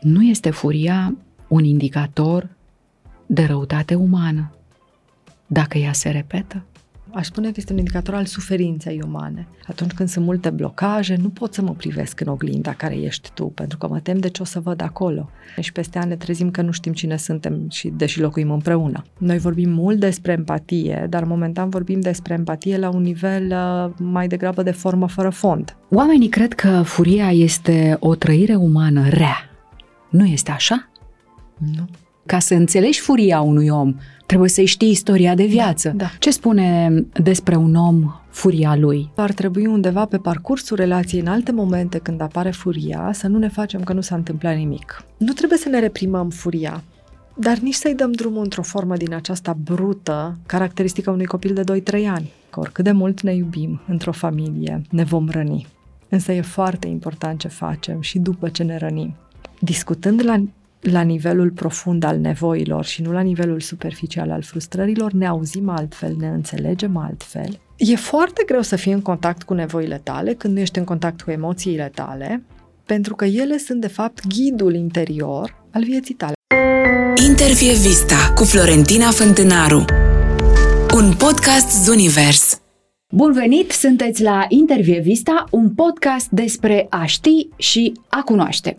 nu este furia un indicator de răutate umană dacă ea se repetă? aș spune că este un indicator al suferinței umane. Atunci când sunt multe blocaje, nu pot să mă privesc în oglinda care ești tu, pentru că mă tem de ce o să văd acolo. Și peste ani ne trezim că nu știm cine suntem și deși locuim împreună. Noi vorbim mult despre empatie, dar momentan vorbim despre empatie la un nivel uh, mai degrabă de formă fără fond. Oamenii cred că furia este o trăire umană rea. Nu este așa? Nu. Ca să înțelegi furia unui om, trebuie să-i știi istoria de viață. Da, da. Ce spune despre un om furia lui? Ar trebui undeva pe parcursul relației, în alte momente când apare furia, să nu ne facem că nu s-a întâmplat nimic. Nu trebuie să ne reprimăm furia, dar nici să-i dăm drumul într-o formă din aceasta brută, caracteristică unui copil de 2-3 ani. Că oricât de mult ne iubim într-o familie, ne vom răni. Însă e foarte important ce facem și după ce ne rănim. Discutând la la nivelul profund al nevoilor și nu la nivelul superficial al frustrărilor, ne auzim altfel, ne înțelegem altfel. E foarte greu să fii în contact cu nevoile tale când nu ești în contact cu emoțiile tale, pentru că ele sunt, de fapt, ghidul interior al vieții tale. Intervie Vista cu Florentina Fântânaru Un podcast Zunivers Bun venit! Sunteți la Intervie Vista, un podcast despre a ști și a cunoaște.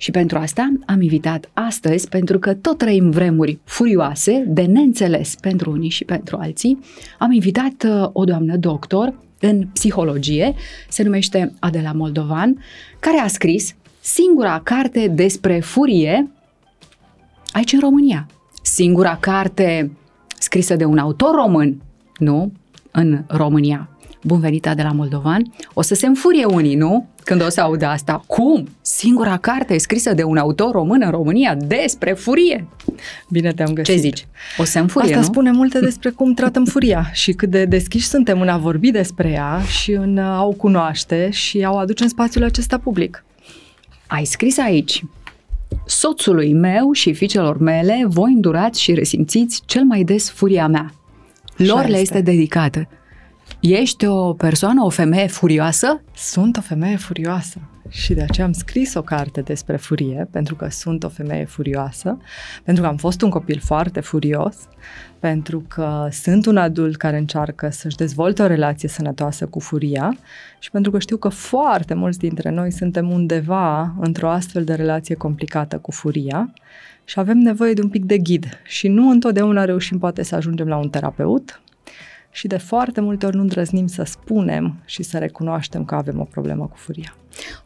Și pentru asta am invitat astăzi, pentru că tot trăim vremuri furioase, de neînțeles pentru unii și pentru alții, am invitat uh, o doamnă doctor în psihologie, se numește Adela Moldovan, care a scris singura carte despre furie aici în România. Singura carte scrisă de un autor român, nu, în România bun venit de la Moldovan, o să se înfurie unii, nu? Când o să audă asta. Cum? Singura carte scrisă de un autor român în România despre furie. Bine te-am găsit. Ce zici? O să înfurie, Asta nu? spune multe despre cum tratăm furia și cât de deschiși suntem în a vorbi despre ea și în a o cunoaște și a o aduce în spațiul acesta public. Ai scris aici, soțului meu și fiicelor mele, voi îndurați și resimțiți cel mai des furia mea. Lor le este. este dedicată. Ești o persoană, o femeie furioasă? Sunt o femeie furioasă și de aceea am scris o carte despre furie, pentru că sunt o femeie furioasă, pentru că am fost un copil foarte furios, pentru că sunt un adult care încearcă să-și dezvolte o relație sănătoasă cu furia și pentru că știu că foarte mulți dintre noi suntem undeva într-o astfel de relație complicată cu furia și avem nevoie de un pic de ghid și nu întotdeauna reușim poate să ajungem la un terapeut, și de foarte multe ori nu îndrăznim să spunem și să recunoaștem că avem o problemă cu furia.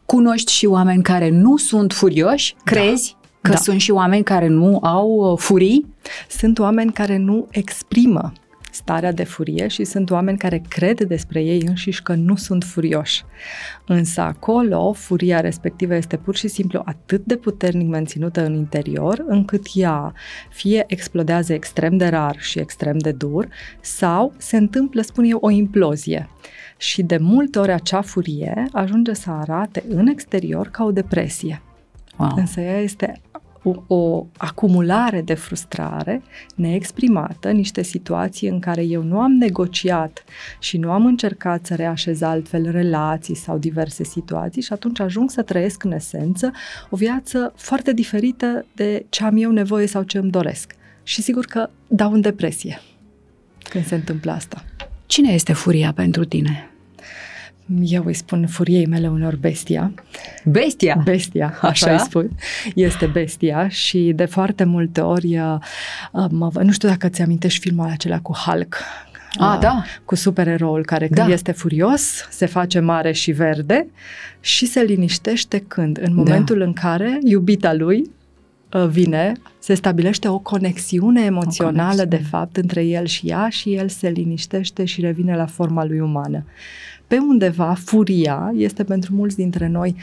Cunoști și oameni care nu sunt furioși? Da. Crezi că da. sunt și oameni care nu au uh, furii? Sunt oameni care nu exprimă starea de furie și sunt oameni care cred despre ei înșiși că nu sunt furioși. Însă acolo, furia respectivă este pur și simplu atât de puternic menținută în interior, încât ea fie explodează extrem de rar și extrem de dur, sau se întâmplă, spun eu, o implozie. Și de multe ori acea furie ajunge să arate în exterior ca o depresie. Wow. Însă ea este o, o acumulare de frustrare neexprimată, niște situații în care eu nu am negociat și nu am încercat să reașez altfel relații sau diverse situații și atunci ajung să trăiesc în esență o viață foarte diferită de ce am eu nevoie sau ce îmi doresc. Și sigur că dau în depresie când se întâmplă asta. Cine este furia pentru tine? Eu îi spun furiei mele unor bestia. Bestia? Bestia, așa, așa îi spun. Este bestia și de foarte multe ori, uh, mă, nu știu dacă ți amintești filmul acela cu Hulk, Ah, uh, da. Cu supereroul care când da. este furios se face mare și verde și se liniștește când? În momentul da. în care iubita lui uh, vine, se stabilește o conexiune emoțională o conexiune. de fapt între el și ea și el se liniștește și revine la forma lui umană pe undeva furia este pentru mulți dintre noi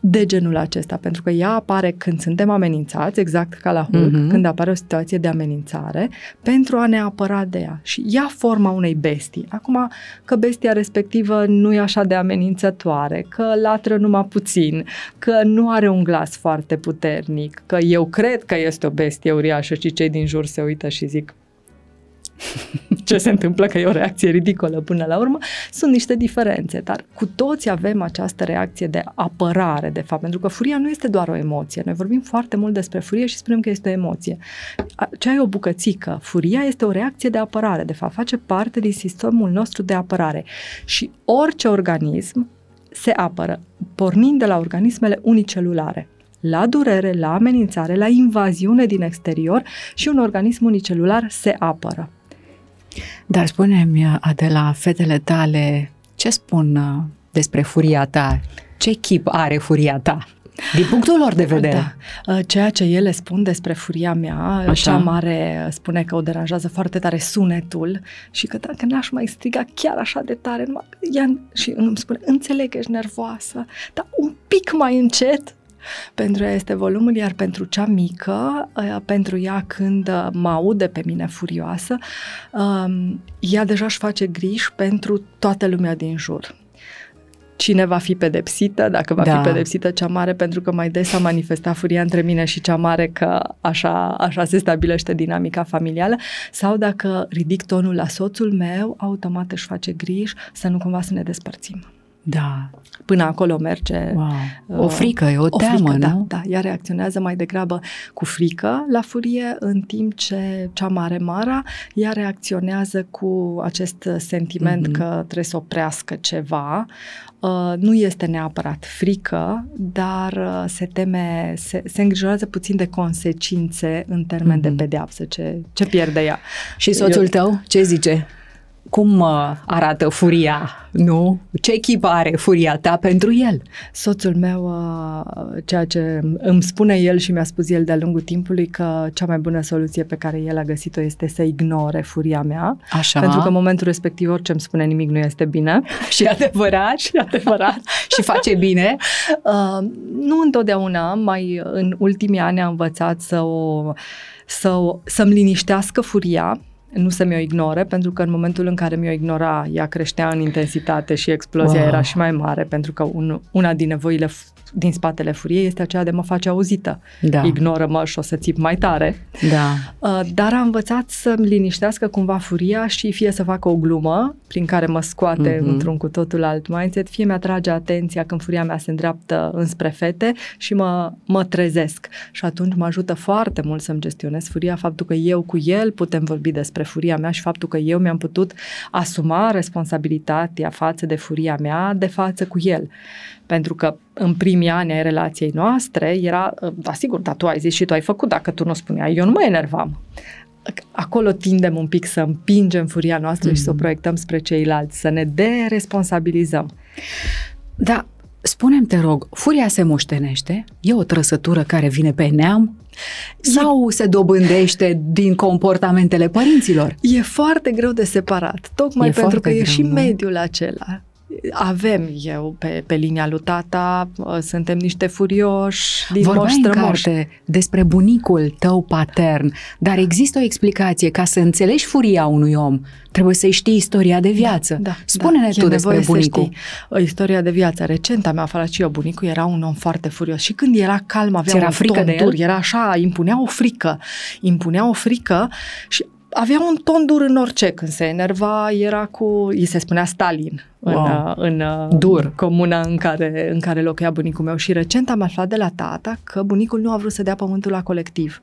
de genul acesta, pentru că ea apare când suntem amenințați, exact ca la Hulk, uh-huh. când apare o situație de amenințare, pentru a ne apăra de ea. Și ia forma unei bestii. Acum, că bestia respectivă nu e așa de amenințătoare, că latră numai puțin, că nu are un glas foarte puternic, că eu cred că este o bestie uriașă și cei din jur se uită și zic ce se întâmplă, că e o reacție ridicolă până la urmă, sunt niște diferențe, dar cu toți avem această reacție de apărare, de fapt, pentru că furia nu este doar o emoție. Noi vorbim foarte mult despre furie și spunem că este o emoție. Ce ai o bucățică. Furia este o reacție de apărare, de fapt, face parte din sistemul nostru de apărare. Și orice organism se apără, pornind de la organismele unicelulare la durere, la amenințare, la invaziune din exterior și un organism unicelular se apără. Dar spune-mi, Adela, fetele tale, ce spun uh, despre furia ta? Ce chip are furia ta? Din punctul lor de vedere. Da. Uh, ceea ce ele spun despre furia mea, Așa. cea mare spune că o deranjează foarte tare sunetul și că dacă n-aș mai striga chiar așa de tare, ea, și îmi spune, înțeleg că ești nervoasă, dar un pic mai încet pentru ea este volumul, iar pentru cea mică, uh, pentru ea când uh, mă aude pe mine furioasă, um, ea deja își face griji pentru toată lumea din jur cine va fi pedepsită, dacă va da. fi pedepsită cea mare, pentru că mai des a manifestat furia între mine și cea mare că așa, așa se stabilește dinamica familială, sau dacă ridic tonul la soțul meu, automat își face griji să nu cumva să ne despărțim. Da. Până acolo merge. Wow. Uh, o frică, e o, o teamă, frică, nu? Da, da, ea reacționează mai degrabă cu frică la furie, în timp ce cea mare Mara, ea reacționează cu acest sentiment mm-hmm. că trebuie să oprească ceva. Uh, nu este neapărat frică, dar uh, se teme, se, se îngrijorează puțin de consecințe în termen mm-hmm. de pedeapsă, ce, ce pierde ea. Și soțul Eu... tău ce zice? Cum uh, arată furia, nu? Ce echipă are furia ta pentru el? Soțul meu, uh, ceea ce îmi spune el și mi-a spus el de-a lungul timpului, că cea mai bună soluție pe care el a găsit-o este să ignore furia mea. Așa. Pentru că în momentul respectiv orice îmi spune nimic nu este bine. și adevărat. și adevărat. și face bine? Uh, nu întotdeauna, mai în ultimii ani am învățat să o să, să-mi liniștească furia, nu să mi-o ignore, pentru că în momentul în care mi-o ignora, ea creștea în intensitate și explozia wow. era și mai mare, pentru că un, una din nevoile din spatele furiei este aceea de mă face auzită. Da. Ignoră-mă și o să țip mai tare. Da. Uh, dar am învățat să-mi liniștească cumva furia și fie să facă o glumă prin care mă scoate mm-hmm. într-un cu totul alt mindset, fie mi-atrage atenția când furia mea se îndreaptă înspre fete și mă, mă trezesc. Și atunci mă ajută foarte mult să-mi gestionez furia, faptul că eu cu el putem vorbi despre furia mea și faptul că eu mi-am putut asuma responsabilitatea față de furia mea de față cu el. Pentru că în primii ani ai relației noastre era, da sigur, dar tu ai zis și tu ai făcut, dacă tu nu spuneai, eu nu mă enervam. Acolo tindem un pic să împingem furia noastră mm-hmm. și să o mm. proiectăm spre ceilalți, să ne deresponsabilizăm. Da, spunem te rog, furia se moștenește? E o trăsătură care vine pe neam? Sau e... se dobândește din comportamentele părinților? E foarte greu de separat, tocmai e pentru că greu, e și nu? mediul acela avem eu pe, pe linia lui tata, uh, suntem niște furioși din Vorbeai în carte despre bunicul tău patern, dar există o explicație ca să înțelegi furia unui om, trebuie să știi istoria de viață. Da, da, Spune-ne da, tu despre bunicul. O istoria de viață. Recent am aflat și eu, bunicul era un om foarte furios și când era calm avea era un frică de el? era așa, impunea o frică, impunea o frică și avea un ton dur în orice, când se enerva, era cu, îi se spunea Stalin în, wow. în, în dur. comuna în care, în care locuia bunicul meu. Și recent am aflat de la tata că bunicul nu a vrut să dea pământul la colectiv.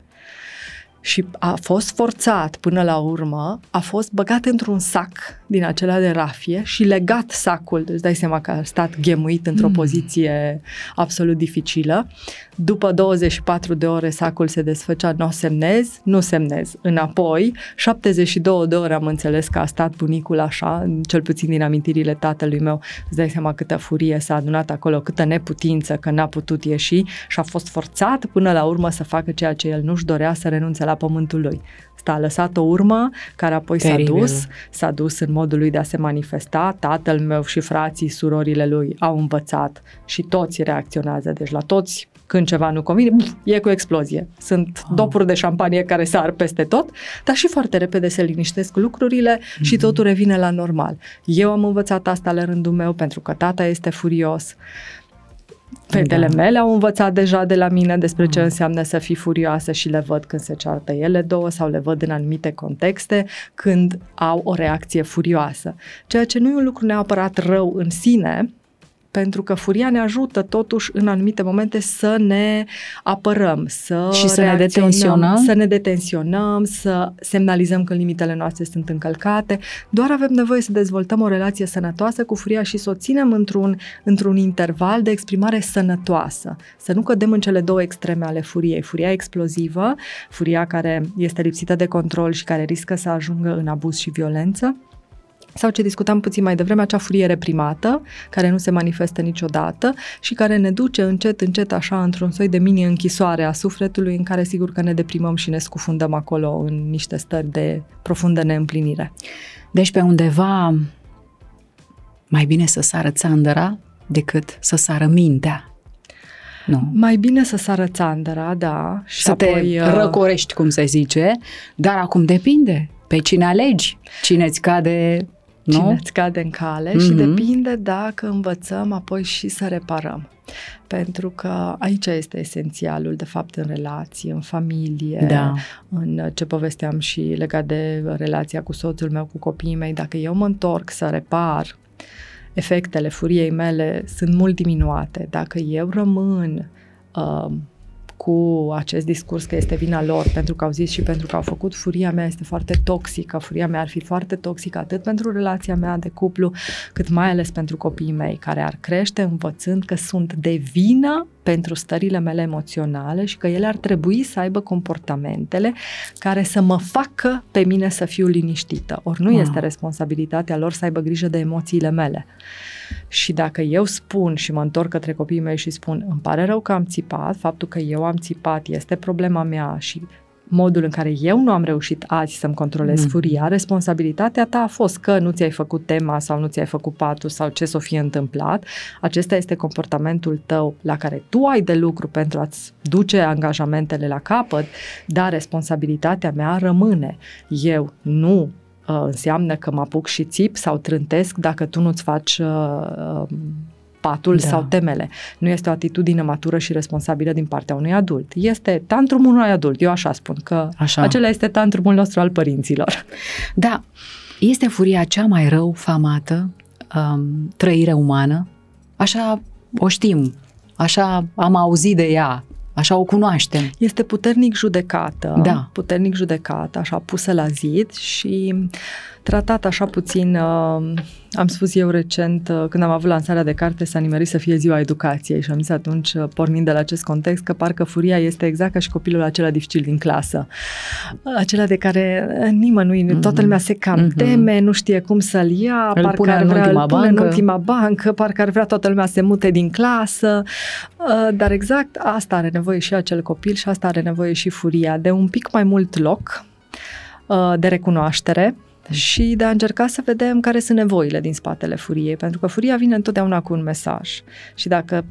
Și a fost forțat până la urmă, a fost băgat într-un sac din acela de rafie și legat sacul, îți dai seama că a stat ghemuit într-o mm. poziție absolut dificilă. După 24 de ore sacul se desfăcea, nu semnez, nu semnez. Înapoi, 72 de ore am înțeles că a stat bunicul așa, cel puțin din amintirile tatălui meu, îți dai seama câtă furie s-a adunat acolo, câtă neputință că n-a putut ieși și a fost forțat până la urmă să facă ceea ce el nu-și dorea, să renunțe la pământul lui. Asta a lăsat o urmă care apoi Teribil. s-a dus, s-a dus în modul lui de a se manifesta. Tatăl meu și frații, surorile lui au învățat și toți reacționează. Deci la toți când ceva nu convine, buf, e cu explozie. Sunt oh. dopuri de șampanie care sar peste tot, dar și foarte repede se liniștesc lucrurile mm-hmm. și mhm. totul revine la normal. Eu am învățat asta la rândul meu pentru că tata este furios Fetele da. mele au învățat deja de la mine despre ce mm. înseamnă să fii furioasă și le văd când se ceartă ele două sau le văd în anumite contexte când au o reacție furioasă. Ceea ce nu e un lucru neapărat rău în sine, pentru că furia ne ajută totuși în anumite momente să ne apărăm, să și să ne detensionăm, să ne detensionăm, să semnalizăm că limitele noastre sunt încălcate. Doar avem nevoie să dezvoltăm o relație sănătoasă cu furia și să o ținem într-un, într-un interval de exprimare sănătoasă. Să nu cădem în cele două extreme ale furiei. Furia explozivă, furia care este lipsită de control și care riscă să ajungă în abuz și violență sau ce discutam puțin mai devreme, acea furie reprimată, care nu se manifestă niciodată și care ne duce încet, încet așa într-un soi de mini-închisoare a sufletului în care sigur că ne deprimăm și ne scufundăm acolo în niște stări de profundă neîmplinire. Deci pe undeva mai bine să sară țandăra decât să sară mintea. Nu. Mai bine să sară țandăra, da. Și să apoi, te uh, răcorești, cum se zice, dar acum depinde pe cine alegi, cine îți cade nu? cine îți cade în cale mm-hmm. și mhm. depinde dacă învățăm apoi și să reparăm. Pentru că aici este esențialul, de fapt, în relații, în familie, da. în ce povesteam și legat de relația cu soțul meu, cu copiii mei. Dacă eu mă întorc să repar, efectele furiei mele sunt mult diminuate. Dacă eu rămân uh, cu acest discurs că este vina lor pentru că au zis și pentru că au făcut, furia mea este foarte toxică. Furia mea ar fi foarte toxică atât pentru relația mea de cuplu, cât mai ales pentru copiii mei, care ar crește învățând că sunt de vină pentru stările mele emoționale și că ele ar trebui să aibă comportamentele care să mă facă pe mine să fiu liniștită. Ori nu wow. este responsabilitatea lor să aibă grijă de emoțiile mele. Și dacă eu spun și mă întorc către copiii mei și spun, îmi pare rău că am țipat, faptul că eu am țipat este problema mea și modul în care eu nu am reușit azi să-mi controlez mm. furia, responsabilitatea ta a fost că nu ți-ai făcut tema sau nu ți-ai făcut patul sau ce s-o fie întâmplat. Acesta este comportamentul tău la care tu ai de lucru pentru a-ți duce angajamentele la capăt, dar responsabilitatea mea rămâne. Eu nu uh, înseamnă că mă apuc și țip sau trântesc dacă tu nu-ți faci uh, uh, patul da. sau temele. Nu este o atitudine matură și responsabilă din partea unui adult. Este tantrumul unui adult. Eu așa spun că așa. acela este tantrumul nostru al părinților. Da. Este furia cea mai rău famată um, trăire umană. Așa o știm. Așa am auzit de ea Așa o cunoaștem. Este puternic judecată, da. puternic judecată, așa pusă la zid și tratat așa puțin, uh, am spus eu recent, uh, când am avut lansarea de carte, s-a nimerit să fie ziua educației și am zis atunci, uh, pornind de la acest context, că parcă furia este exact ca și copilul acela dificil din clasă. Acela de care nimănui, mm-hmm. toată lumea se cam mm-hmm. teme, nu știe cum să-l ia, îl parcă ar vrea, îl pune în ultima bancă, parcă ar vrea toată lumea să se mute din clasă, dar exact asta are nevoie și acel copil și asta are nevoie și furia, de un pic mai mult loc, de recunoaștere, și de a încerca să vedem care sunt nevoile din spatele furiei, pentru că furia vine întotdeauna cu un mesaj. Și dacă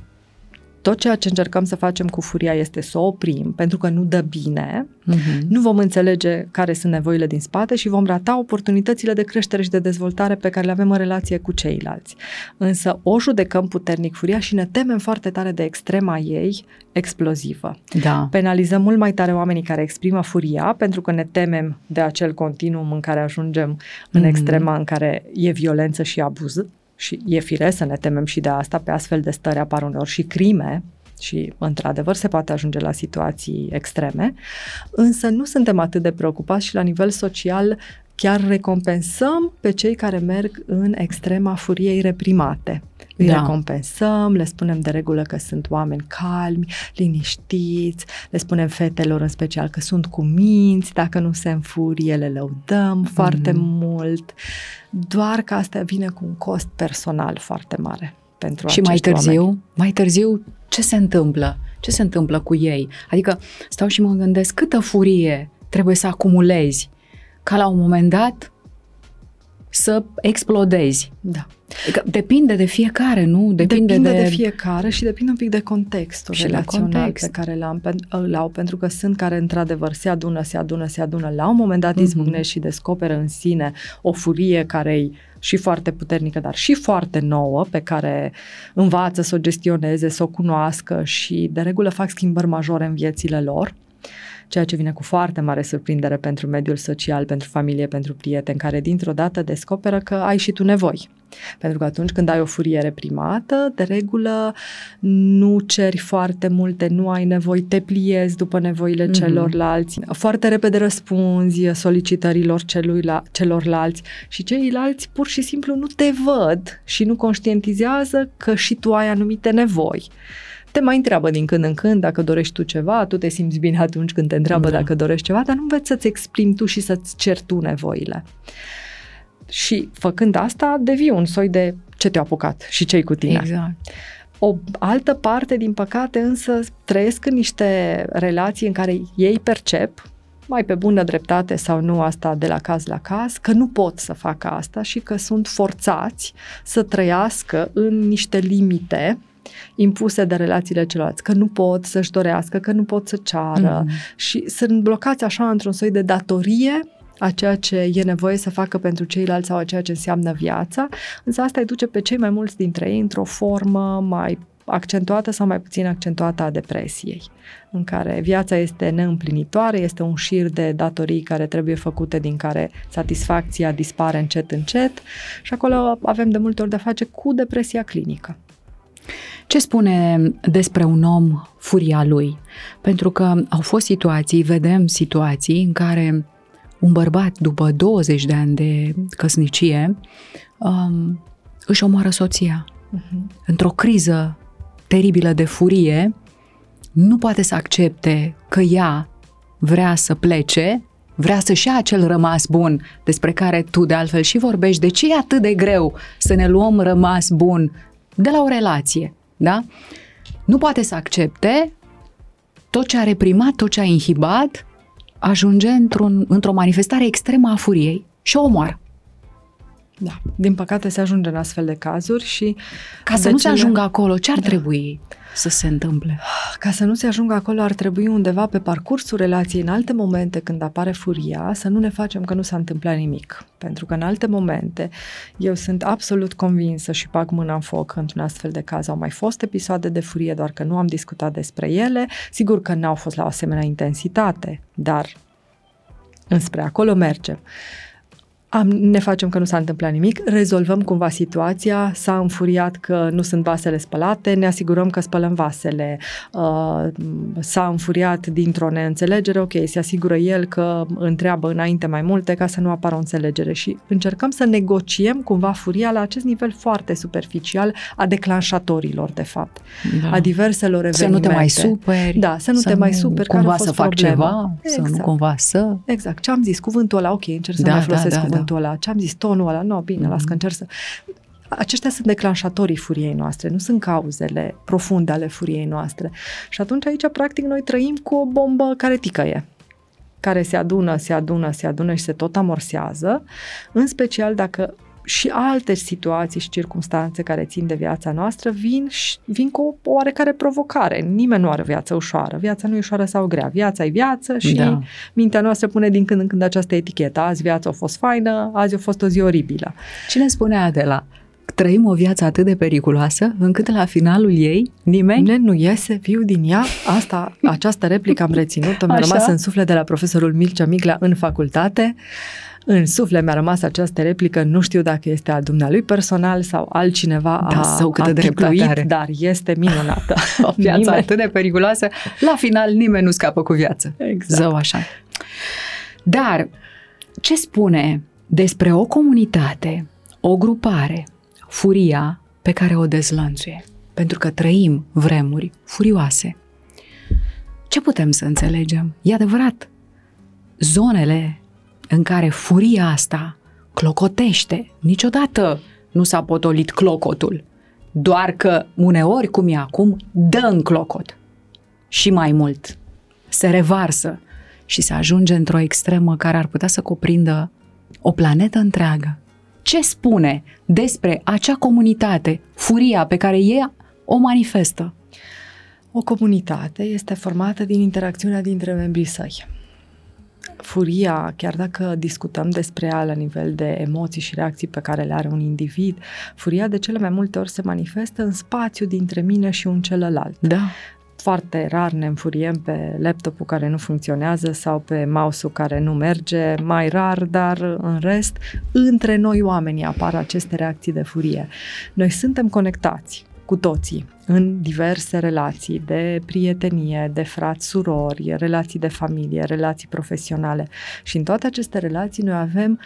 tot ceea ce încercăm să facem cu furia este să o oprim, pentru că nu dă bine, uh-huh. nu vom înțelege care sunt nevoile din spate și vom rata oportunitățile de creștere și de dezvoltare pe care le avem în relație cu ceilalți. Însă o judecăm puternic furia și ne temem foarte tare de extrema ei explozivă. Da. Penalizăm mult mai tare oamenii care exprimă furia pentru că ne temem de acel continuum în care ajungem în uh-huh. extrema în care e violență și abuz și e firesc să ne temem și de asta, pe astfel de stări apar uneori și crime și, într-adevăr, se poate ajunge la situații extreme, însă nu suntem atât de preocupați și la nivel social chiar recompensăm pe cei care merg în extrema furiei reprimate. Îi da. recompensăm, le spunem de regulă că sunt oameni calmi, liniștiți, le spunem fetelor în special că sunt cu minți, dacă nu se înfurie, le lăudăm mm-hmm. foarte mult, doar că asta vine cu un cost personal foarte mare pentru Și mai târziu, oameni. mai târziu, ce se întâmplă? Ce se întâmplă cu ei? Adică stau și mă gândesc câtă furie trebuie să acumulezi ca la un moment dat să explodezi. Da. Adică depinde de fiecare, nu? Depinde, depinde de... de fiecare și depinde un pic de contextul Și relațional de context. pe care l-am, îl au, pentru că sunt care într-adevăr se adună, se adună, se adună, la un moment dat Mhm. izbucnesc și descoperă în sine o furie care e și foarte puternică, dar și foarte nouă, pe care învață să o gestioneze, să o cunoască și de regulă fac schimbări majore în viețile lor ceea ce vine cu foarte mare surprindere pentru mediul social, pentru familie, pentru prieteni, care dintr-o dată descoperă că ai și tu nevoi. Pentru că atunci când ai o furie reprimată, de regulă nu ceri foarte multe, nu ai nevoi, te pliezi după nevoile mm-hmm. celorlalți, foarte repede răspunzi solicitărilor celuila, celorlalți și ceilalți pur și simplu nu te văd și nu conștientizează că și tu ai anumite nevoi te mai întreabă din când în când dacă dorești tu ceva, tu te simți bine atunci când te întreabă da. dacă dorești ceva, dar nu înveți să-ți exprimi tu și să-ți ceri tu nevoile. Și făcând asta, devii un soi de ce te-a apucat și ce cu tine. Exact. O altă parte, din păcate, însă trăiesc în niște relații în care ei percep mai pe bună dreptate sau nu asta de la caz la caz, că nu pot să facă asta și că sunt forțați să trăiască în niște limite impuse de relațiile celorlalți, că nu pot să-și dorească, că nu pot să ceară mm-hmm. și sunt blocați așa într-un soi de datorie a ceea ce e nevoie să facă pentru ceilalți sau a ceea ce înseamnă viața, însă asta îi duce pe cei mai mulți dintre ei într-o formă mai accentuată sau mai puțin accentuată a depresiei, în care viața este neîmplinitoare, este un șir de datorii care trebuie făcute, din care satisfacția dispare încet, încet și acolo avem de multe ori de face cu depresia clinică. Ce spune despre un om furia lui? Pentru că au fost situații, vedem situații în care un bărbat după 20 de ani de căsnicie um, își omoară soția. Uh-huh. Într-o criză teribilă de furie, nu poate să accepte că ea vrea să plece, vrea să-și ia acel rămas bun despre care tu de altfel și vorbești. De ce e atât de greu să ne luăm rămas bun de la o relație? Da? Nu poate să accepte tot ce a reprimat, tot ce a inhibat, ajunge într-un, într-o manifestare extremă a furiei și o omoară. Da, din păcate se ajunge în astfel de cazuri și... Ca să nu se ajungă acolo, ce ar da. trebui să se întâmple? Ca să nu se ajungă acolo, ar trebui undeva pe parcursul relației, în alte momente când apare furia, să nu ne facem că nu s-a întâmplat nimic. Pentru că în alte momente, eu sunt absolut convinsă și bag mâna în foc într-un astfel de caz. Au mai fost episoade de furie, doar că nu am discutat despre ele. Sigur că n-au fost la o asemenea intensitate, dar înspre acolo mergem am, ne facem că nu s-a întâmplat nimic, rezolvăm cumva situația, s-a înfuriat că nu sunt vasele spălate, ne asigurăm că spălăm vasele, uh, s-a înfuriat dintr-o neînțelegere, ok, se asigură el că întreabă înainte mai multe ca să nu apară o înțelegere și încercăm să negociem cumva furia la acest nivel foarte superficial a declanșatorilor, de fapt, da. a diverselor evenimente. Să nu te mai superi. Da, să nu să te mai nu superi. Cumva care a fost să fac problema. ceva, exact. să nu cumva să... Exact, ce am zis, cuvântul ăla, ok, încerc să Da, mai da, folosesc da, da. cuvântul ăla, ce am zis, tonul ăla, nu, bine, Mhm. las că încerc să... Aceștia sunt declanșatorii furiei noastre, nu sunt cauzele profunde ale furiei noastre. Și atunci aici, practic, noi trăim cu o bombă care ticăie care se adună, se adună, se adună și se tot amorsează, în special dacă și alte situații și circunstanțe care țin de viața noastră vin, și- vin cu o oarecare provocare. Nimeni nu are o viață ușoară. Viața nu e ușoară sau grea. Viața e viață și Da. mintea noastră pune din când în când această etichetă. Azi viața a fost faină, azi a fost o zi oribilă. Cine spunea Adela? Trăim o viață atât de periculoasă încât la finalul ei nimeni Ne nu iese viu din ea. Asta, această replică am reținut-o, mi-a Așa? rămas în suflet de la profesorul Mircea Miglea în facultate. În suflet mi-a rămas această replică, nu știu dacă este a dumnealui personal sau altcineva Da, a, sau câtă a dreptate pipluit, are. dar este minunată. o viață Nimeni- atât de periculoasă, la final nimeni nu scapă cu viață. Exact. Zău așa. Dar ce spune despre o comunitate, o grupare, furia pe care o dezlănțuie? Pentru că trăim vremuri furioase. Ce putem să înțelegem? E adevărat, zonele în care furia asta clocotește, niciodată nu s-a potolit clocotul, doar că uneori, cum e acum, dă în clocot. Și mai mult, se revarsă și se ajunge într-o extremă care ar putea să cuprindă o planetă întreagă. ce spune despre acea comunitate furia pe care ea o manifestă? O comunitate este formată din interacțiunea dintre membrii săi. Furia, chiar dacă discutăm despre ea la nivel de emoții și reacții pe care le are un individ, furia de cele mai multe ori se manifestă în spațiu dintre mine și un celălalt. Da foarte rar ne înfuriem pe laptopul care nu funcționează sau pe mouse-ul care nu merge, mai rar, dar în rest, între noi oamenii apar aceste reacții de furie. Noi suntem conectați cu toții în diverse relații de prietenie, de frați, surori, relații de familie, relații profesionale și în toate aceste relații noi avem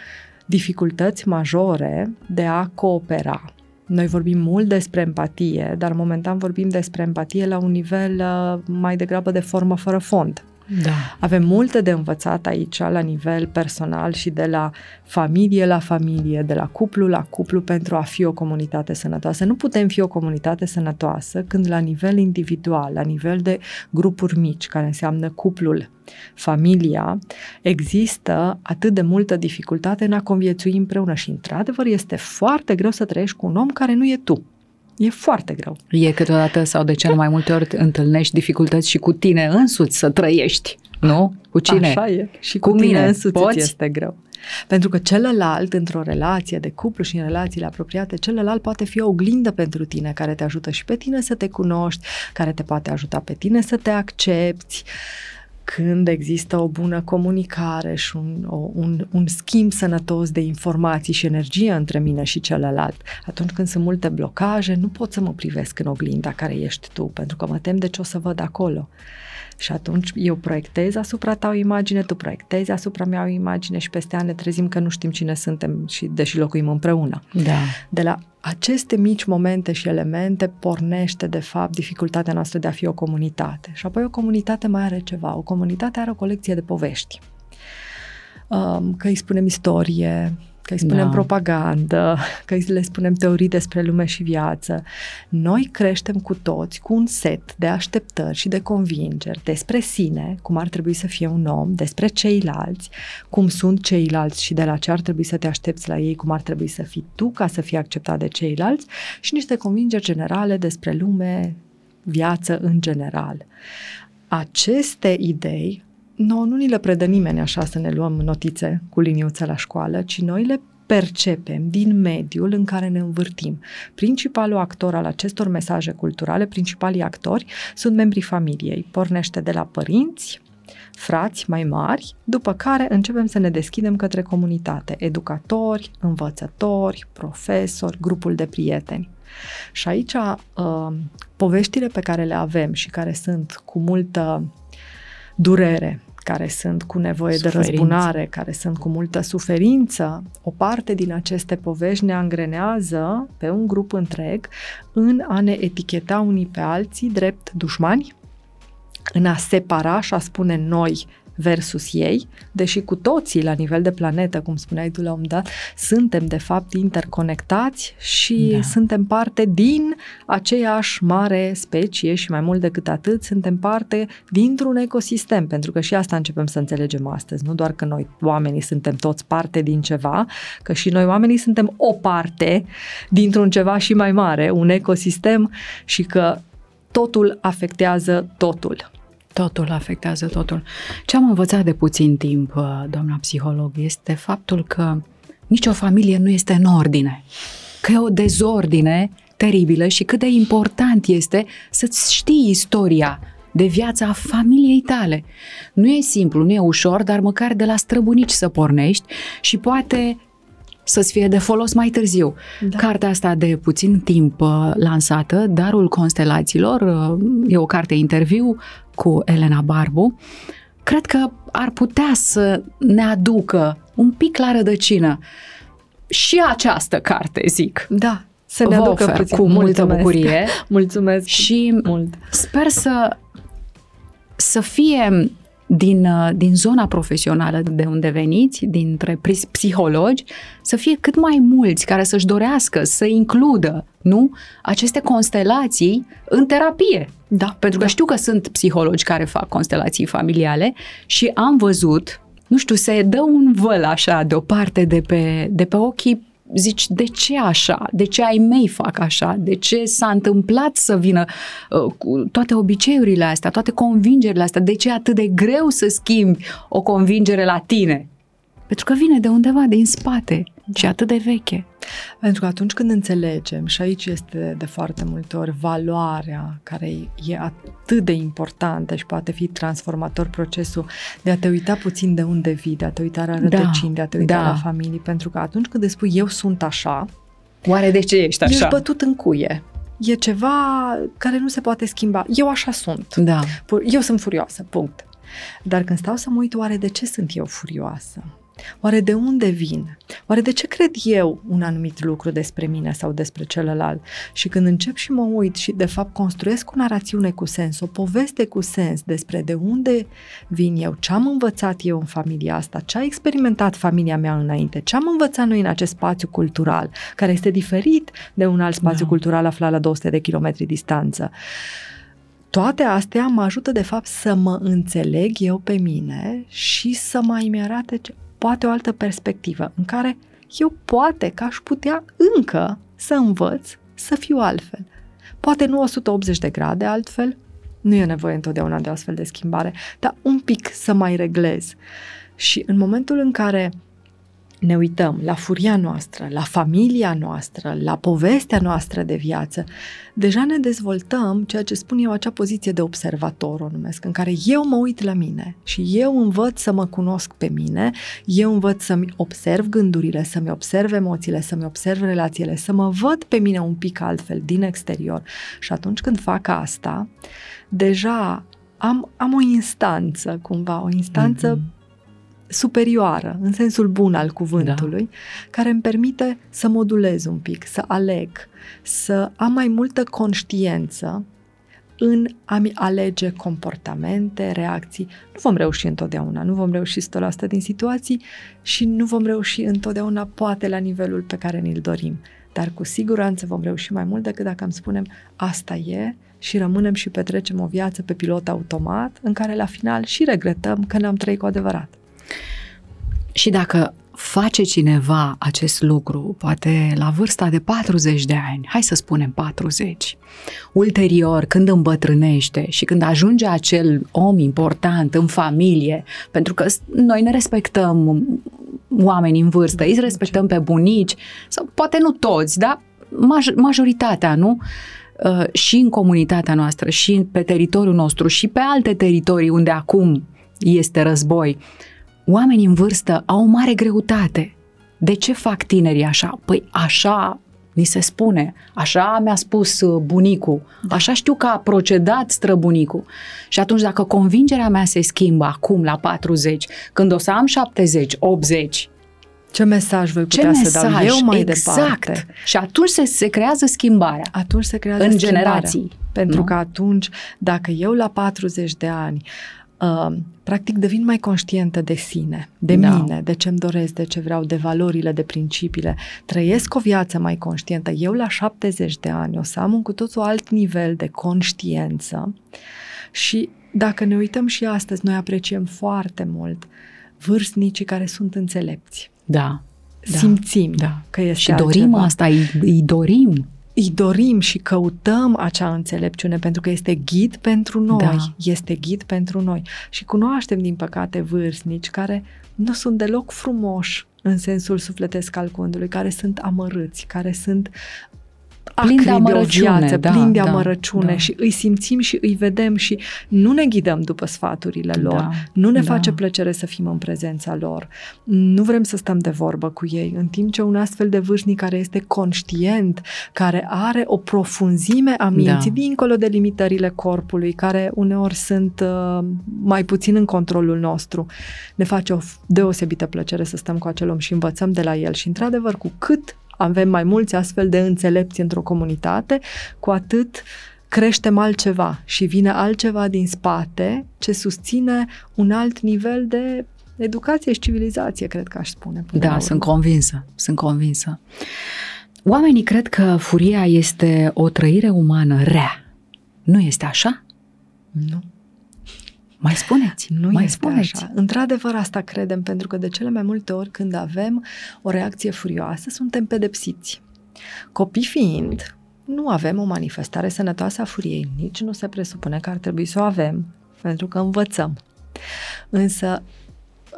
dificultăți majore de a coopera, noi vorbim mult despre empatie, dar momentan vorbim despre empatie la un nivel uh, mai degrabă de formă fără fond. Da. Avem multe de învățat aici la nivel personal și de la familie la familie, de la cuplu la cuplu pentru a fi o comunitate sănătoasă. Nu putem fi o comunitate sănătoasă când la nivel individual, la nivel de grupuri mici, care înseamnă cuplul, familia, există atât de multă dificultate în a conviețui împreună și într-adevăr este foarte greu să trăiești cu un om care nu e tu. E foarte greu. E câteodată sau de cel mai multe ori întâlnești dificultăți și cu tine însuți să trăiești, nu? Cu cine? Așa e. Și cu, cu tine mine însuți Poți? este greu. Pentru că celălalt, într-o relație de cuplu și în relațiile apropiate, celălalt poate fi o oglindă pentru tine, care te ajută și pe tine să te cunoști, care te poate ajuta pe tine să te accepti, când există o bună comunicare și un, o, un, un schimb sănătos de informații și energie între mine și celălalt, atunci când sunt multe blocaje, nu pot să mă privesc în oglinda care ești tu, pentru că mă tem de ce o să văd acolo. Și atunci eu proiectez asupra ta o imagine, tu proiectezi asupra mea o imagine și peste ani ne trezim că nu știm cine suntem și deși locuim împreună. Da. De la aceste mici momente și elemente pornește, de fapt, dificultatea noastră de a fi o comunitate. Și apoi o comunitate mai are ceva. O comunitate are o colecție de povești. Um, că îi spunem istorie, că îi spunem da. propagandă, că îi le spunem teorii despre lume și viață. Noi creștem cu toți cu un set de așteptări și de convingeri despre sine, cum ar trebui să fie un om, despre ceilalți, cum sunt ceilalți și de la ce ar trebui să te aștepți la ei, cum ar trebui să fii tu ca să fii acceptat de ceilalți și niște convingeri generale despre lume, viață în general. Aceste idei no, nu ni le predă nimeni așa să ne luăm notițe cu liniuță la școală, ci noi le percepem din mediul în care ne învârtim. Principalul actor al acestor mesaje culturale, principalii actori, sunt membrii familiei. Pornește de la părinți, frați mai mari, după care începem să ne deschidem către comunitate, educatori, învățători, profesori, grupul de prieteni. Și aici uh, poveștile pe care le avem și care sunt cu multă durere, care sunt cu nevoie suferință. de răzbunare, care sunt cu multă suferință, o parte din aceste povești ne angrenează pe un grup întreg în a ne eticheta unii pe alții drept dușmani, în a separa și a spune noi versus ei, deși cu toții la nivel de planetă, cum spuneai tu la un dat, suntem de fapt interconectați și da. suntem parte din aceeași mare specie și mai mult decât atât, suntem parte dintr-un ecosistem, pentru că și asta începem să înțelegem astăzi, nu doar că noi oamenii suntem toți parte din ceva, că și noi oamenii suntem o parte dintr-un ceva și mai mare, un ecosistem și că totul afectează totul. Totul afectează totul. Ce am învățat de puțin timp, uh, doamna psiholog, este faptul că nicio familie nu este în ordine. Că e o dezordine teribilă și cât de important este să-ți știi istoria de viața familiei tale. Nu e simplu, nu e ușor, dar măcar de la străbunici să pornești și poate să-ți fie de folos mai târziu. Da. Cartea asta de puțin timp uh, lansată, Darul Constelațiilor, uh, e o carte interviu cu Elena Barbu, cred că ar putea să ne aducă un pic la rădăcină și această carte, zic. Da, să ne aducă puțin. cu multă Mulțumesc. bucurie. Mulțumesc și mult. sper să să fie din, uh, din zona profesională de unde veniți, dintre psihologi, să fie cât mai mulți care să-și dorească să includă nu, aceste constelații în terapie. Da, Pentru că da. știu că sunt psihologi care fac constelații familiale și am văzut, nu știu, se dă un văl așa deoparte de pe, de pe ochii zici, de ce așa? De ce ai mei fac așa? De ce s-a întâmplat să vină uh, cu toate obiceiurile astea, toate convingerile astea? De ce e atât de greu să schimbi o convingere la tine? Pentru că vine de undeva din spate și atât de veche. Pentru că atunci când înțelegem, și aici este de foarte multe ori valoarea care e atât de importantă și poate fi transformator procesul de a te uita puțin de unde vii, de a te uita la da, rădăcini, da, de a te uita da. la familie, pentru că atunci când îți spui eu sunt așa, Oare de ce ești așa? Ești bătut în cuie. E ceva care nu se poate schimba. Eu așa sunt. Da. Eu sunt furioasă, punct. Dar când stau să mă uit, oare de ce sunt eu furioasă? Oare de unde vin? Oare de ce cred eu un anumit lucru despre mine sau despre celălalt? Și când încep și mă uit și de fapt construiesc o narațiune cu sens, o poveste cu sens despre de unde vin eu, ce am învățat eu în familia asta, ce a experimentat familia mea înainte, ce am învățat noi în acest spațiu cultural, care este diferit de un alt spațiu da. cultural aflat la 200 de kilometri distanță. Toate astea mă ajută de fapt să mă înțeleg eu pe mine și să mai mi arate ce, poate o altă perspectivă în care eu poate că aș putea încă să învăț să fiu altfel. Poate nu 180 de grade altfel, nu e nevoie întotdeauna de astfel de schimbare, dar un pic să mai reglez. Și în momentul în care ne uităm la furia noastră, la familia noastră, la povestea noastră de viață, deja ne dezvoltăm ceea ce spun eu, acea poziție de observator, o numesc, în care eu mă uit la mine și eu învăț să mă cunosc pe mine, eu învăț să-mi observ gândurile, să-mi observ emoțiile, să-mi observ relațiile, să mă văd pe mine un pic altfel din exterior. Și atunci când fac asta, deja am, am o instanță, cumva, o instanță mm-hmm superioară, în sensul bun al cuvântului, da. care îmi permite să modulez un pic, să aleg, să am mai multă conștiență în a-mi alege comportamente, reacții. Nu vom reuși întotdeauna, nu vom reuși 100% din situații și nu vom reuși întotdeauna poate la nivelul pe care ni-l dorim. Dar cu siguranță vom reuși mai mult decât dacă îmi spunem asta e și rămânem și petrecem o viață pe pilot automat în care la final și regretăm că ne-am trăit cu adevărat. Și dacă face cineva acest lucru, poate la vârsta de 40 de ani, hai să spunem 40, ulterior, când îmbătrânește și când ajunge acel om important în familie, pentru că noi ne respectăm oameni în vârstă, îi respectăm pe bunici, sau poate nu toți, dar majoritatea, nu? Uh, și în comunitatea noastră, și pe teritoriul nostru, și pe alte teritorii unde acum este război oamenii în vârstă au o mare greutate. De ce fac tinerii așa? Păi așa ni se spune, așa mi-a spus uh, bunicul, da. așa știu că a procedat străbunicul. Și atunci dacă convingerea mea se schimbă acum la 40, când o să am 70, 80, ce mesaj voi putea Ce să mesaj? dau eu mai exact. departe? Și atunci se, se creează schimbarea. Atunci se creează în schimbarea. generații. Pentru nu? că atunci, dacă eu la 40 de ani uh, practic devin mai conștientă de sine, de da. mine, de ce-mi doresc, de ce vreau, de valorile, de principiile. Trăiesc o viață mai conștientă. Eu la 70 de ani o să am un cu totul alt nivel de conștiență și dacă ne uităm și astăzi, noi apreciem foarte mult vârstnicii care sunt înțelepți. Da. Simțim da. că este Și dorim altceva. asta, îi, îi dorim îi dorim și căutăm acea înțelepciune pentru că este ghid pentru noi, da. este ghid pentru noi. Și cunoaștem, din păcate, vârstnici care nu sunt deloc frumoși în sensul sufletesc al cuvântului, care sunt amărâți, care sunt plin de amărăciune, viață, da, plin de da, amărăciune da. și îi simțim și îi vedem și nu ne ghidăm după sfaturile lor, da, nu ne da. face plăcere să fim în prezența lor, nu vrem să stăm de vorbă cu ei, în timp ce un astfel de vârstnic care este conștient, care are o profunzime a minții, da. dincolo de limitările corpului, care uneori sunt uh, mai puțin în controlul nostru, ne face o deosebită plăcere să stăm cu acel om și învățăm de la el și, într-adevăr, cu cât avem mai mulți astfel de înțelepți într-o comunitate, cu atât creștem altceva și vine altceva din spate ce susține un alt nivel de educație și civilizație, cred că aș spune. Da, sunt convinsă, sunt convinsă. Oamenii cred că furia este o trăire umană rea. Nu este așa? Nu. Mai spuneți, nu mai este spuneți. așa. Într-adevăr, asta credem, pentru că de cele mai multe ori când avem o reacție furioasă, suntem pedepsiți. Copii fiind, nu avem o manifestare sănătoasă a furiei, nici nu se presupune că ar trebui să o avem, pentru că învățăm. Însă,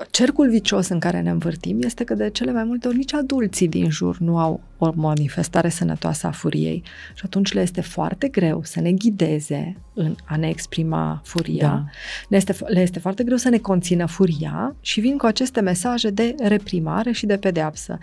cercul vicios în care ne învârtim este că de cele mai multe ori nici adulții din jur nu au o manifestare sănătoasă a furiei și atunci le este foarte greu să ne ghideze în a ne exprima furia. Da. Le, este, le este foarte greu să ne conțină furia și vin cu aceste mesaje de reprimare și de pedeapsă.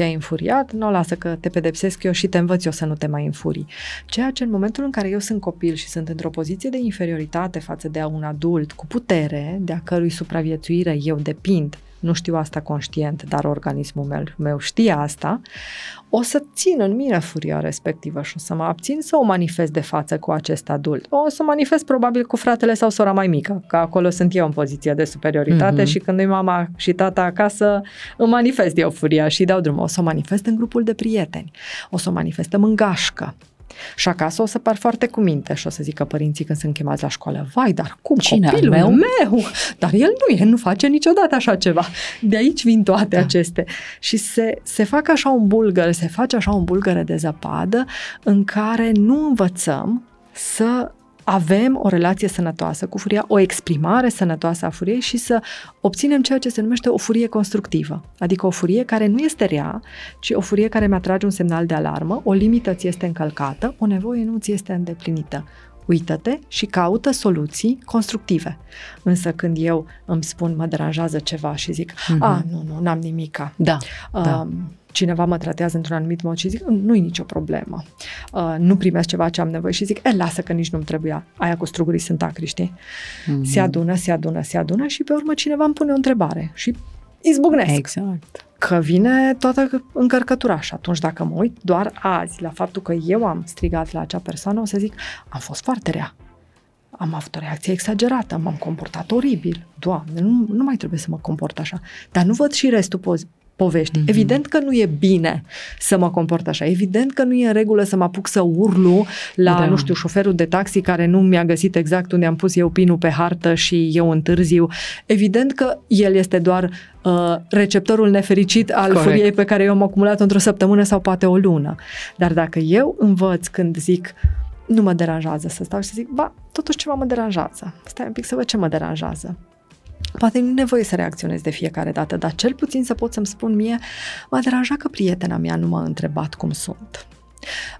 Te-ai înfuriat? Nu, lasă că te pedepsesc eu și te învăț eu să nu te mai înfurii. Ceea ce în momentul în care eu sunt copil și sunt într-o poziție de inferioritate față de un adult cu putere, de a cărui supraviețuire eu depind, nu știu asta conștient, dar organismul meu, meu știe asta, o să țin în mine furia respectivă și o să mă abțin să o manifest de față cu acest adult. O să manifest probabil cu fratele sau sora mai mică, că acolo sunt eu în poziție de superioritate Mhm. și când e mama și tata acasă, îmi manifest eu furia și îi dau drumul. O să o manifest în grupul de prieteni, o să o manifestăm în gașcă. Și acasă o să par foarte cu minte și o să zică părinții când sunt chemați la școală, vai, dar cum Cine, al copilul meu? meu? Dar el nu e, nu face niciodată așa ceva. De aici vin toate Da. aceste. Și se, se fac așa un bulgăr, se face așa un bulgăre de zăpadă în care nu învățăm să avem o relație sănătoasă cu furia, o exprimare sănătoasă a furiei și să obținem ceea ce se numește o furie constructivă. Adică o furie care nu este rea, ci o furie care mi-atrage un semnal de alarmă, o limită ți este încălcată, o nevoie nu ți este îndeplinită. Uită-te și caută soluții constructive. Însă când eu îmi spun mă deranjează ceva și zic, Mhm. a, nu, nu, n-am nimica, Da, da. Um, cineva mă tratează într-un anumit mod și zic, nu e nicio problemă, uh, nu primesc ceva ce am nevoie și zic, e, lasă că nici nu-mi trebuia, aia cu strugurii sunt acri, știi? Mhm. Se adună, se adună, se adună și pe urmă cineva îmi pune o întrebare și izbucnesc. Exact. Că vine toată încărcătura și atunci dacă mă uit doar azi la faptul că eu am strigat la acea persoană, o să zic, am fost foarte rea. Am avut o reacție exagerată, m-am comportat oribil. Doamne, nu, nu mai trebuie să mă comport așa. Dar nu văd și restul poz- poveștii. Mhm. Mm-hmm. Evident că nu e bine să mă comport așa. Evident că nu e în regulă să mă apuc să urlu la, Da. da. nu știu, șoferul de taxi care nu mi-a găsit exact unde am pus eu pinul pe hartă și eu întârziu. Evident că el este doar uh, receptorul nefericit al Corect. furiei pe care eu am acumulat într-o săptămână sau poate o lună. Dar dacă eu învăț când zic nu mă deranjează să stau și să zic, ba, totuși ceva mă deranjează. Stai un pic să văd ce mă deranjează. Poate nu e nevoie să reacționez de fiecare dată, dar cel puțin să pot să-mi spun mie, m-a deranjat că prietena mea nu m-a întrebat cum sunt.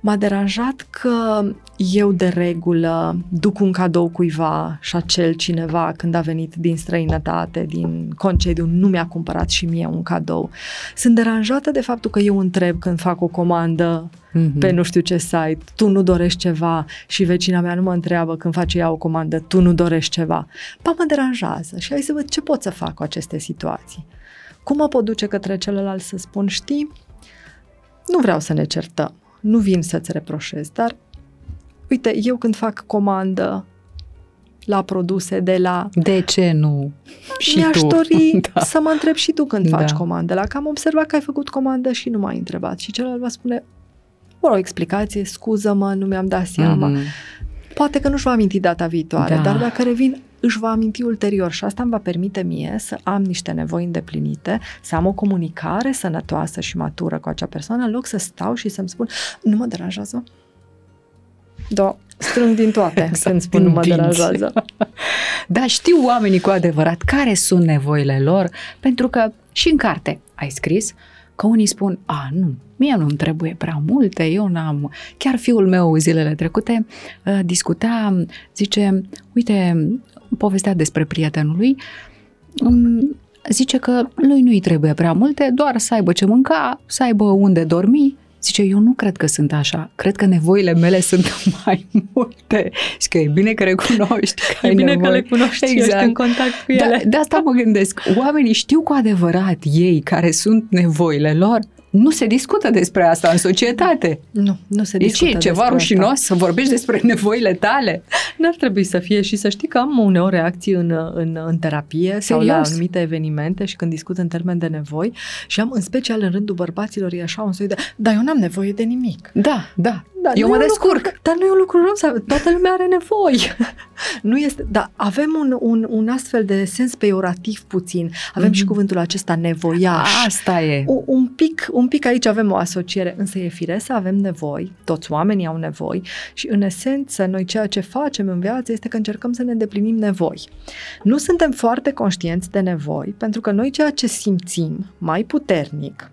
M-a deranjat că eu de regulă duc un cadou cuiva și acel cineva când a venit din străinătate, din concediu, nu mi-a cumpărat și mie un cadou. Sunt deranjată de faptul că eu întreb când fac o comandă Mhm. pe nu știu ce site, tu nu dorești ceva și vecina mea nu mă întreabă când face ea o comandă, tu nu dorești ceva. Pa, mă deranjează și hai să văd ce pot să fac cu aceste situații. Cum mă pot duce către celălalt să spun, știi, nu vreau să ne certăm, nu vin să-ți reproșez, dar uite, eu când fac comandă la produse de la De ce nu? Și mi-aș tu. dori da. să mă întreb și tu când faci Da. comandele. Că am observat că ai făcut comandă și nu m-ai întrebat. Și celălalt va spune, o explicație, scuză-mă, nu mi-am dat seama. Mhm. Poate că nu-și va aminti data viitoare, Da. dar dacă revin, își va aminti ulterior și asta îmi va permite mie să am niște nevoi îndeplinite, să am o comunicare sănătoasă și matură cu acea persoană, în loc să stau și să-mi spun, nu mă deranjează. Da, strâng din toate Exact, când spun din nu mă dinți. deranjează. Dar știu oamenii cu adevărat care sunt nevoile lor, pentru că și în carte ai scris că unii spun, a, nu, mie nu-mi trebuie prea multe, eu n-am... Chiar fiul meu zilele trecute uh, discuta, zice, uite, povestea despre prietenul lui, um, zice că lui nu-i trebuie prea multe, doar să aibă ce mânca, să aibă unde dormi. Zice, eu nu cred că sunt așa. Cred că nevoile mele sunt mai multe. Și că e bine că recunoști că E ai bine că nevoie. le cunoști exact. și ești în contact cu ele. Da, de asta mă gândesc. Oamenii știu cu adevărat ei care sunt nevoile lor. Nu se discută despre asta în societate. Nu, nu se Deci discută e ceva despre rușinos asta. să vorbești despre nevoile tale. N-ar trebui să fie și să știi că am uneori reacții în, în, în terapie sau la Serios? anumite evenimente și când discut în termen de nevoi și am în special în rândul bărbaților e așa un soi de dar eu n-am nevoie de nimic. Da, da. Da, Eu nu mă e un descurc. Lucru, dar nu e un lucru rău, să- toată lumea are nevoi. nu este, dar avem un, un, un astfel de sens peiorativ puțin. Avem Mhm. și cuvântul acesta nevoiaș. Asta e. U- un pic, un pic aici avem o asociere, însă e firesc să avem nevoi, toți oamenii au nevoi și în esență noi ceea ce facem în viață este că încercăm să ne îndeplinim nevoi. Nu suntem foarte conștienți de nevoi pentru că noi ceea ce simțim mai puternic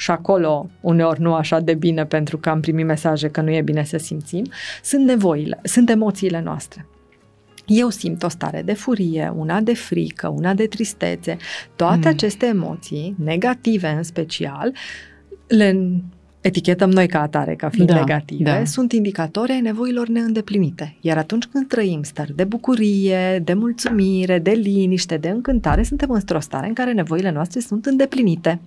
și acolo uneori nu așa de bine pentru că am primit mesaje că nu e bine să simțim, sunt nevoile, sunt emoțiile noastre. Eu simt o stare de furie, una de frică, una de tristețe. Toate Mm. mm. aceste emoții, negative în special, le etichetăm noi ca atare, ca fiind Da, negative, da. sunt indicatori ai nevoilor neîndeplinite. Iar atunci când trăim stări de bucurie, de mulțumire, de liniște, de încântare, suntem într-o stare în care nevoile noastre sunt îndeplinite.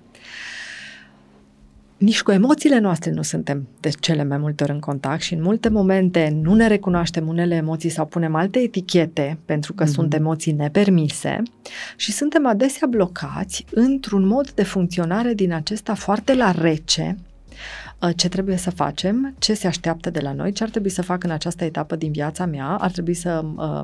Nici cu emoțiile noastre nu suntem de cele mai multe ori în contact și în multe momente nu ne recunoaștem unele emoții sau punem alte etichete pentru că Mhm. mm-hmm. sunt emoții nepermise și suntem adesea blocați într-un mod de funcționare din acesta foarte la rece, uh, ce trebuie să facem, ce se așteaptă de la noi, ce ar trebui să fac în această etapă din viața mea, ar trebui să uh,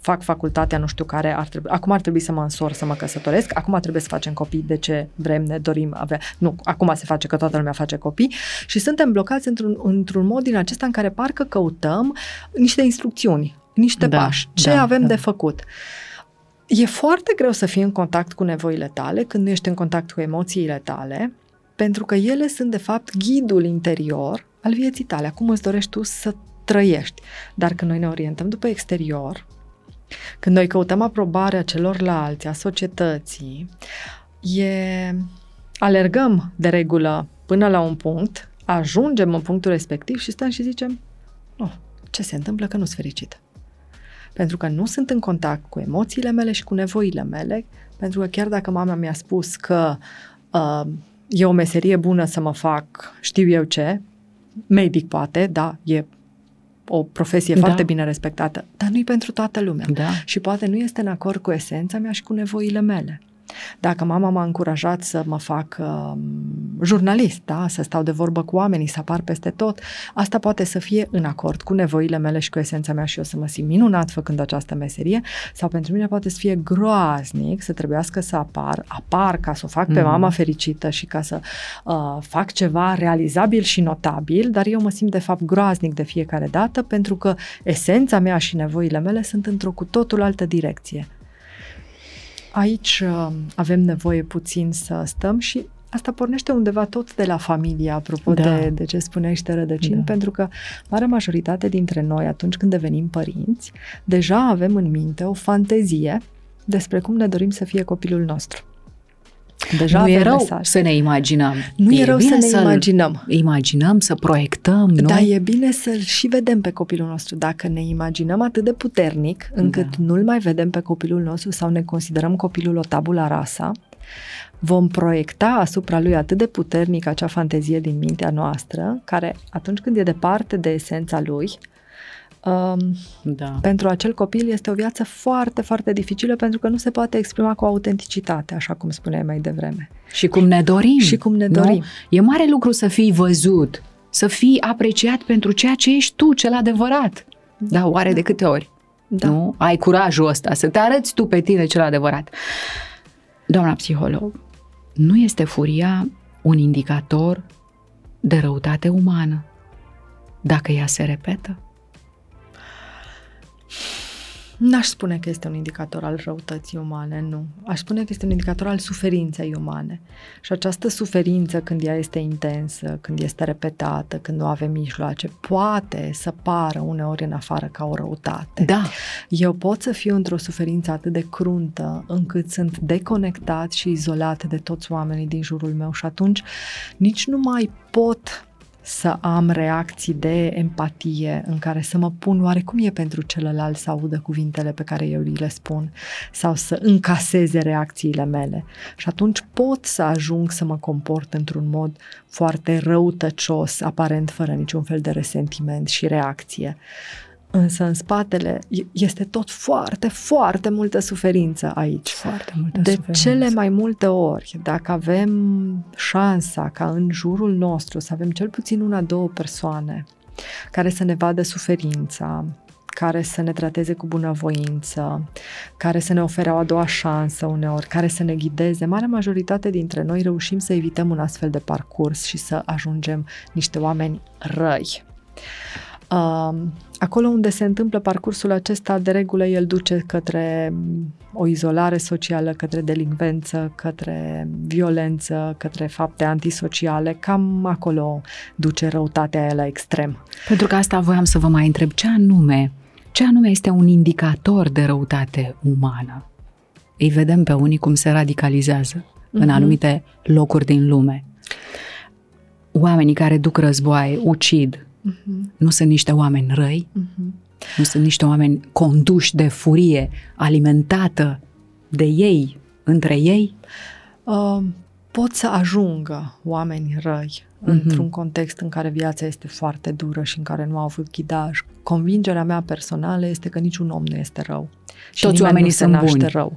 fac facultatea nu știu care, ar trebui, acum ar trebui să mă însor, să mă căsătoresc, acum trebuie să facem copii, de ce vrem, ne dorim avea, nu, acum se face că toată lumea face copii și suntem blocați într-un, într-un mod din acesta în care parcă căutăm niște instrucțiuni, niște Da, pași, ce da, avem da. de făcut. E foarte greu să fii în contact cu nevoile tale când nu ești în contact cu emoțiile tale, pentru că ele sunt, de fapt, ghidul interior al vieții tale, acum îți dorești tu să trăiești. Dar când noi ne orientăm după exterior, când noi căutăm aprobarea celorlalți, a societății, e... alergăm de regulă până la un punct, ajungem în punctul respectiv și stăm și zicem, oh, ce se întâmplă că nu sunt fericită? Pentru că nu sunt în contact cu emoțiile mele și cu nevoile mele, pentru că chiar dacă mama mi-a spus că uh, e o meserie bună să mă fac știu eu ce, medic poate, da, e o profesie Da. da. foarte bine respectată, dar nu-i pentru toată lumea. Da. Și poate nu este în acord cu esența mea și cu nevoile mele. Dacă mama m-a încurajat să mă fac uh, jurnalist, da? să stau de vorbă cu oamenii, să apar peste tot, asta poate să fie în acord cu nevoile mele și cu esența mea și eu să mă simt minunat făcând această meserie, sau pentru mine poate să fie groaznic să trebuiască să apar, apar ca să o fac pe Mhm. mama fericită și ca să uh, fac ceva realizabil și notabil, dar eu mă simt de fapt groaznic de fiecare dată pentru că esența mea și nevoile mele sunt într-o cu totul altă direcție. Aici uh, avem nevoie puțin să stăm și asta pornește undeva tot de la familie, apropo Da. da. de, de ce spuneai și de rădăcini, Da. da. pentru că marea majoritate dintre noi, atunci când devenim părinți, deja avem în minte o fantezie despre cum ne dorim să fie copilul nostru. Deja nu e avem rău mesaj. să ne imaginăm. Nu e rău să bine ne să-l imaginăm. imaginăm, să proiectăm, nu? Dar e bine să-l și vedem pe copilul nostru. Dacă ne imaginăm atât de puternic încât Da. da. nu-l mai vedem pe copilul nostru sau ne considerăm copilul o tabula rasa, vom proiecta asupra lui atât de puternic acea fantezie din mintea noastră, care atunci când e departe de esența lui, um, Da. pentru acel copil este o viață foarte, foarte dificilă pentru că nu se poate exprima cu autenticitate, așa cum spuneai mai devreme. Și cum ne dorim. Și cum ne nu? dorim. E mare lucru să fii văzut, să fii apreciat pentru ceea ce ești tu, cel adevărat. Da, oare de câte ori? Da. Nu? Ai curajul ăsta să te arăți tu pe tine cel adevărat. Doamna psiholog, nu este furia un indicator de răutate umană dacă ea se repetă? N-aș spune că este un indicator al răutății umane, nu. Aș spune că este un indicator al suferinței umane. Și această suferință, când ea este intensă, când este repetată, când nu avem mijloace, poate să pară uneori în afară ca o răutate. Da. Eu pot să fiu într-o suferință atât de cruntă încât sunt deconectat și izolat de toți oamenii din jurul meu și atunci nici nu mai pot să am reacții de empatie în care să mă pun oare cum e pentru celălalt să audă cuvintele pe care eu îi le spun sau să încaseze reacțiile mele. Și atunci pot să ajung să mă comport într-un mod foarte răutăcios, aparent fără niciun fel de resentiment și reacție. Însă în spatele este tot foarte, foarte multă suferință aici. Foarte multă De suferință. cele mai multe ori, dacă avem șansa ca în jurul nostru să avem cel puțin una, două persoane care să ne vadă suferința, care să ne trateze cu bunăvoință, care să ne ofere o a doua șansă uneori, care să ne ghideze. Marea majoritate dintre noi reușim să evităm un astfel de parcurs și să ajungem niște oameni răi. Um, acolo unde se întâmplă parcursul acesta, de regulă el duce către o izolare socială, către delinvență, către violență, către fapte antisociale, cam acolo duce răutatea aia la extrem. Pentru că asta voiam să vă mai întreb, ce anume, ce anume este un indicator de răutate umană? Îi vedem pe unii cum se radicalizează mm-hmm. în Mhm. anumite locuri din lume. Oamenii care duc războaie, ucid, Uh-huh. nu sunt niște oameni răi, Uh-huh. nu sunt niște oameni conduși de furie, alimentată de ei, între ei. Uh, pot să ajungă oameni răi Mhm. mm-hmm. într-un context în care viața este foarte dură și în care nu au avut ghidaj. Convingerea mea personală este că niciun om nu este rău. Și Toți nimeni oamenii nu se sunt naște buni. rău.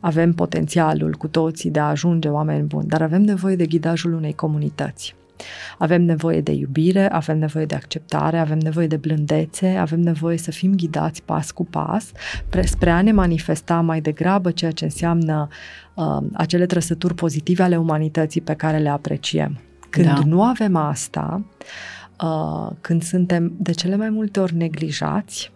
Avem potențialul cu toții de a ajunge oameni buni, dar avem nevoie de ghidajul unei comunități. Avem nevoie de iubire, avem nevoie de acceptare, avem nevoie de blândețe, avem nevoie să fim ghidați pas cu pas pre- spre a ne manifesta mai degrabă ceea ce înseamnă uh, acele trăsături pozitive ale umanității pe care le apreciem. Când Da. nu avem asta, uh, când suntem de cele mai multe ori neglijați,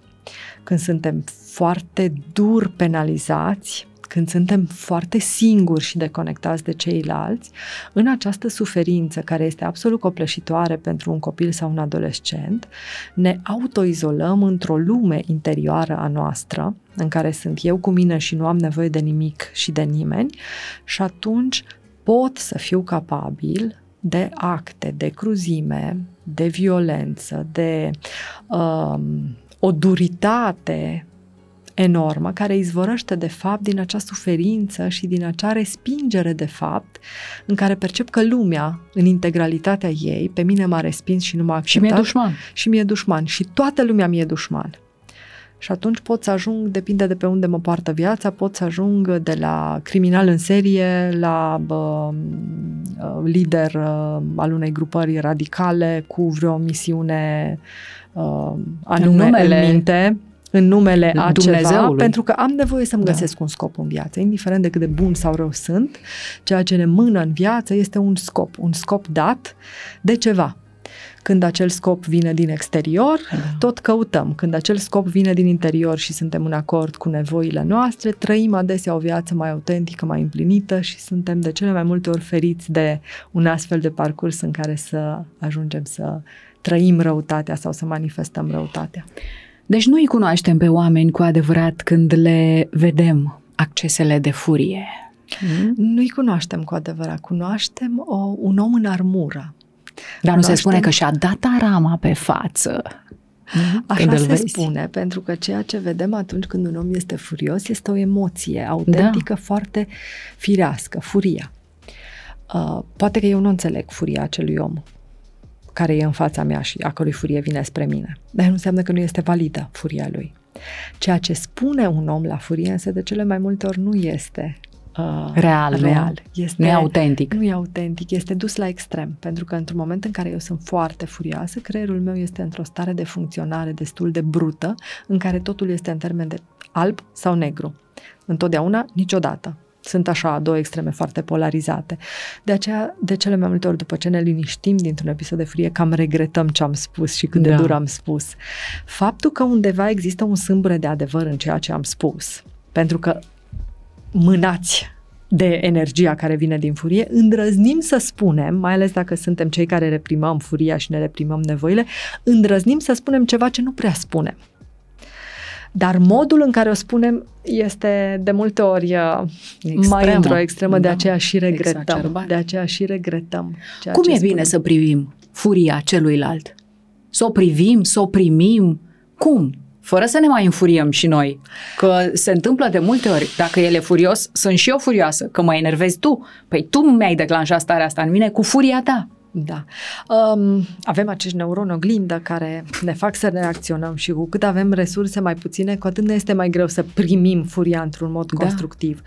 când suntem foarte dur penalizați, când suntem foarte singuri și deconectați de ceilalți, în această suferință care este absolut copleșitoare pentru un copil sau un adolescent, ne autoizolăm într-o lume interioară a noastră, în care sunt eu cu mine și nu am nevoie de nimic și de nimeni, și atunci pot să fiu capabil de acte de cruzime, de violență, de um, o duritate enormă care izvorăște de fapt din acea suferință și din acea respingere de fapt în care percep că lumea în integralitatea ei pe mine m-a respins și nu m-a Și acceptat mi-e dușman. și mi-e dușman și toată lumea mi-e dușman. Și atunci pot să ajung, depinde de pe unde mă poartă viața, pot să ajung de la criminal în serie la bă, lider uh, al unei grupări radicale cu vreo misiune uh, anume în, numele în minte, în numele a ceva, Dumnezeului. pentru că am nevoie să-mi Da. găsesc un scop în viață, indiferent de cât de bun sau rău sunt, ceea ce ne mână în viață este un scop, un scop dat de ceva. Când acel scop vine din exterior, Da. tot căutăm. Când acel scop vine din interior și suntem în acord cu nevoile noastre, trăim adesea o viață mai autentică, mai împlinită și suntem de cele mai multe ori feriți de un astfel de parcurs în care să ajungem să trăim răutatea sau să manifestăm răutatea. Deci nu îi cunoaștem pe oameni cu adevărat când le vedem accesele de furie. Mm? Nu-i cunoaștem cu adevărat, cunoaștem o, un om în armură. Dar nu se Cunoaștem- spune că și-a dat arama pe față. Așa Când îl se vezi. spune, pentru că ceea ce vedem atunci când un om este furios este o emoție autentică, da. foarte firească, furia. Uh, poate că eu nu înțeleg furia acelui om care e în fața mea și a cărui furie vine spre mine. Dar nu înseamnă că nu este validă furia lui. Ceea ce spune un om la furie, însă de cele mai multe ori nu este uh, Real, nu? real. Este, Nu e autentic. nu e autentic, este dus la extrem, pentru că într-un moment în care eu sunt foarte furioasă, creierul meu este într-o stare de funcționare destul de brută, în care totul este în termen de alb sau negru. Întotdeauna, niciodată. Sunt așa două extreme foarte polarizate. De aceea, de cele mai multe ori, după ce ne liniștim dintr-un episod de furie, cam regretăm ce am spus și cât de Da. dur am spus. Faptul că undeva există un sâmbure de adevăr în ceea ce am spus, pentru că mânați de energia care vine din furie, îndrăznim să spunem, mai ales dacă suntem cei care reprimăm furia și ne reprimăm nevoile, îndrăznim să spunem ceva ce nu prea spunem. Dar modul în care o spunem este de multe ori uh, mai într-o extremă, de Da. aceea și regretăm. Exacerbat. De aceea și regretăm. Ceea Cum ce e spunem. bine să privim furia celuilalt? Să o privim, să o primim? Cum? Fără să ne mai înfuriem și noi. Că se întâmplă de multe ori. Dacă el e furios, sunt și eu furioasă. Că mă enervezi tu. Păi tu mi-ai declanșat starea asta în mine cu furia ta. Da. Um, avem acești neuroni oglindă care ne fac să reacționăm și cu cât avem resurse mai puține, cu atât ne este mai greu să primim furia într-un mod da. constructiv.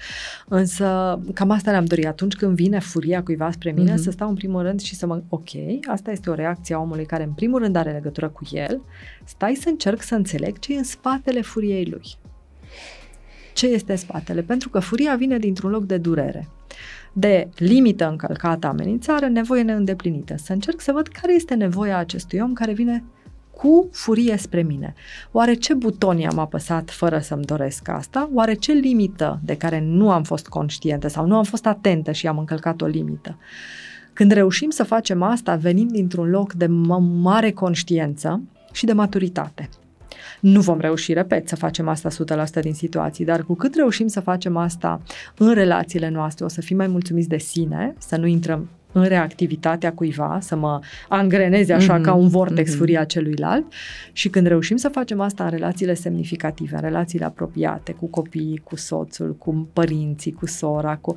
Însă, cam asta ne-am dorit. Atunci când vine furia cuiva spre mine, mm-hmm. să stau în primul rând și să mă... Ok, asta este o reacție a omului care în primul rând are legătură cu el. Stai să încerc să înțeleg ce e în spatele furiei lui. Ce este spatele? Pentru că furia vine dintr-un loc de durere de limită încălcată, amenințare, nevoie neîndeplinită. Să încerc să văd care este nevoia acestui om care vine cu furie spre mine. Oare ce buton i-am apăsat fără să-mi doresc asta? Oare ce limită de care nu am fost conștientă sau nu am fost atentă și am încălcat o limită? Când reușim să facem asta, venim dintr-un loc de mare conștiență și de maturitate. Nu vom reuși, repet, să facem asta 100% din situații, dar cu cât reușim să facem asta în relațiile noastre, o să fim mai mulțumiți de sine, să nu intrăm în reactivitatea cuiva, să mă angreneze așa mm-hmm. ca un vortex mm-hmm. furia celuilalt și când reușim să facem asta în relațiile semnificative, în relațiile apropiate, cu copiii, cu soțul, cu părinții, cu sora, cu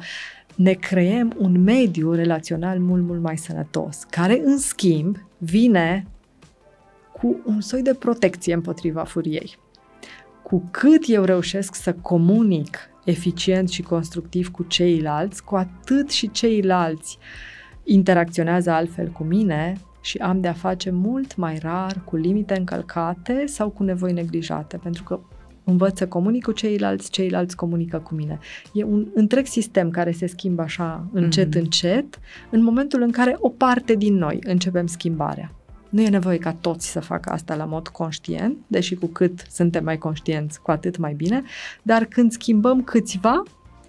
ne creăm un mediu relațional mult, mult mai sănătos, care în schimb vine cu un soi de protecție împotriva furiei. Cu cât eu reușesc să comunic eficient și constructiv cu ceilalți, cu atât și ceilalți interacționează altfel cu mine și am de a face mult mai rar cu limite încălcate sau cu nevoi neglijate, pentru că învăț să comunic cu ceilalți, ceilalți comunică cu mine. E un întreg sistem care se schimbă așa încet, mm-hmm. încet, în momentul în care o parte din noi începem schimbarea. Nu e nevoie ca toți să facă asta la mod conștient, deși cu cât suntem mai conștienți, cu atât mai bine, dar când schimbăm câțiva,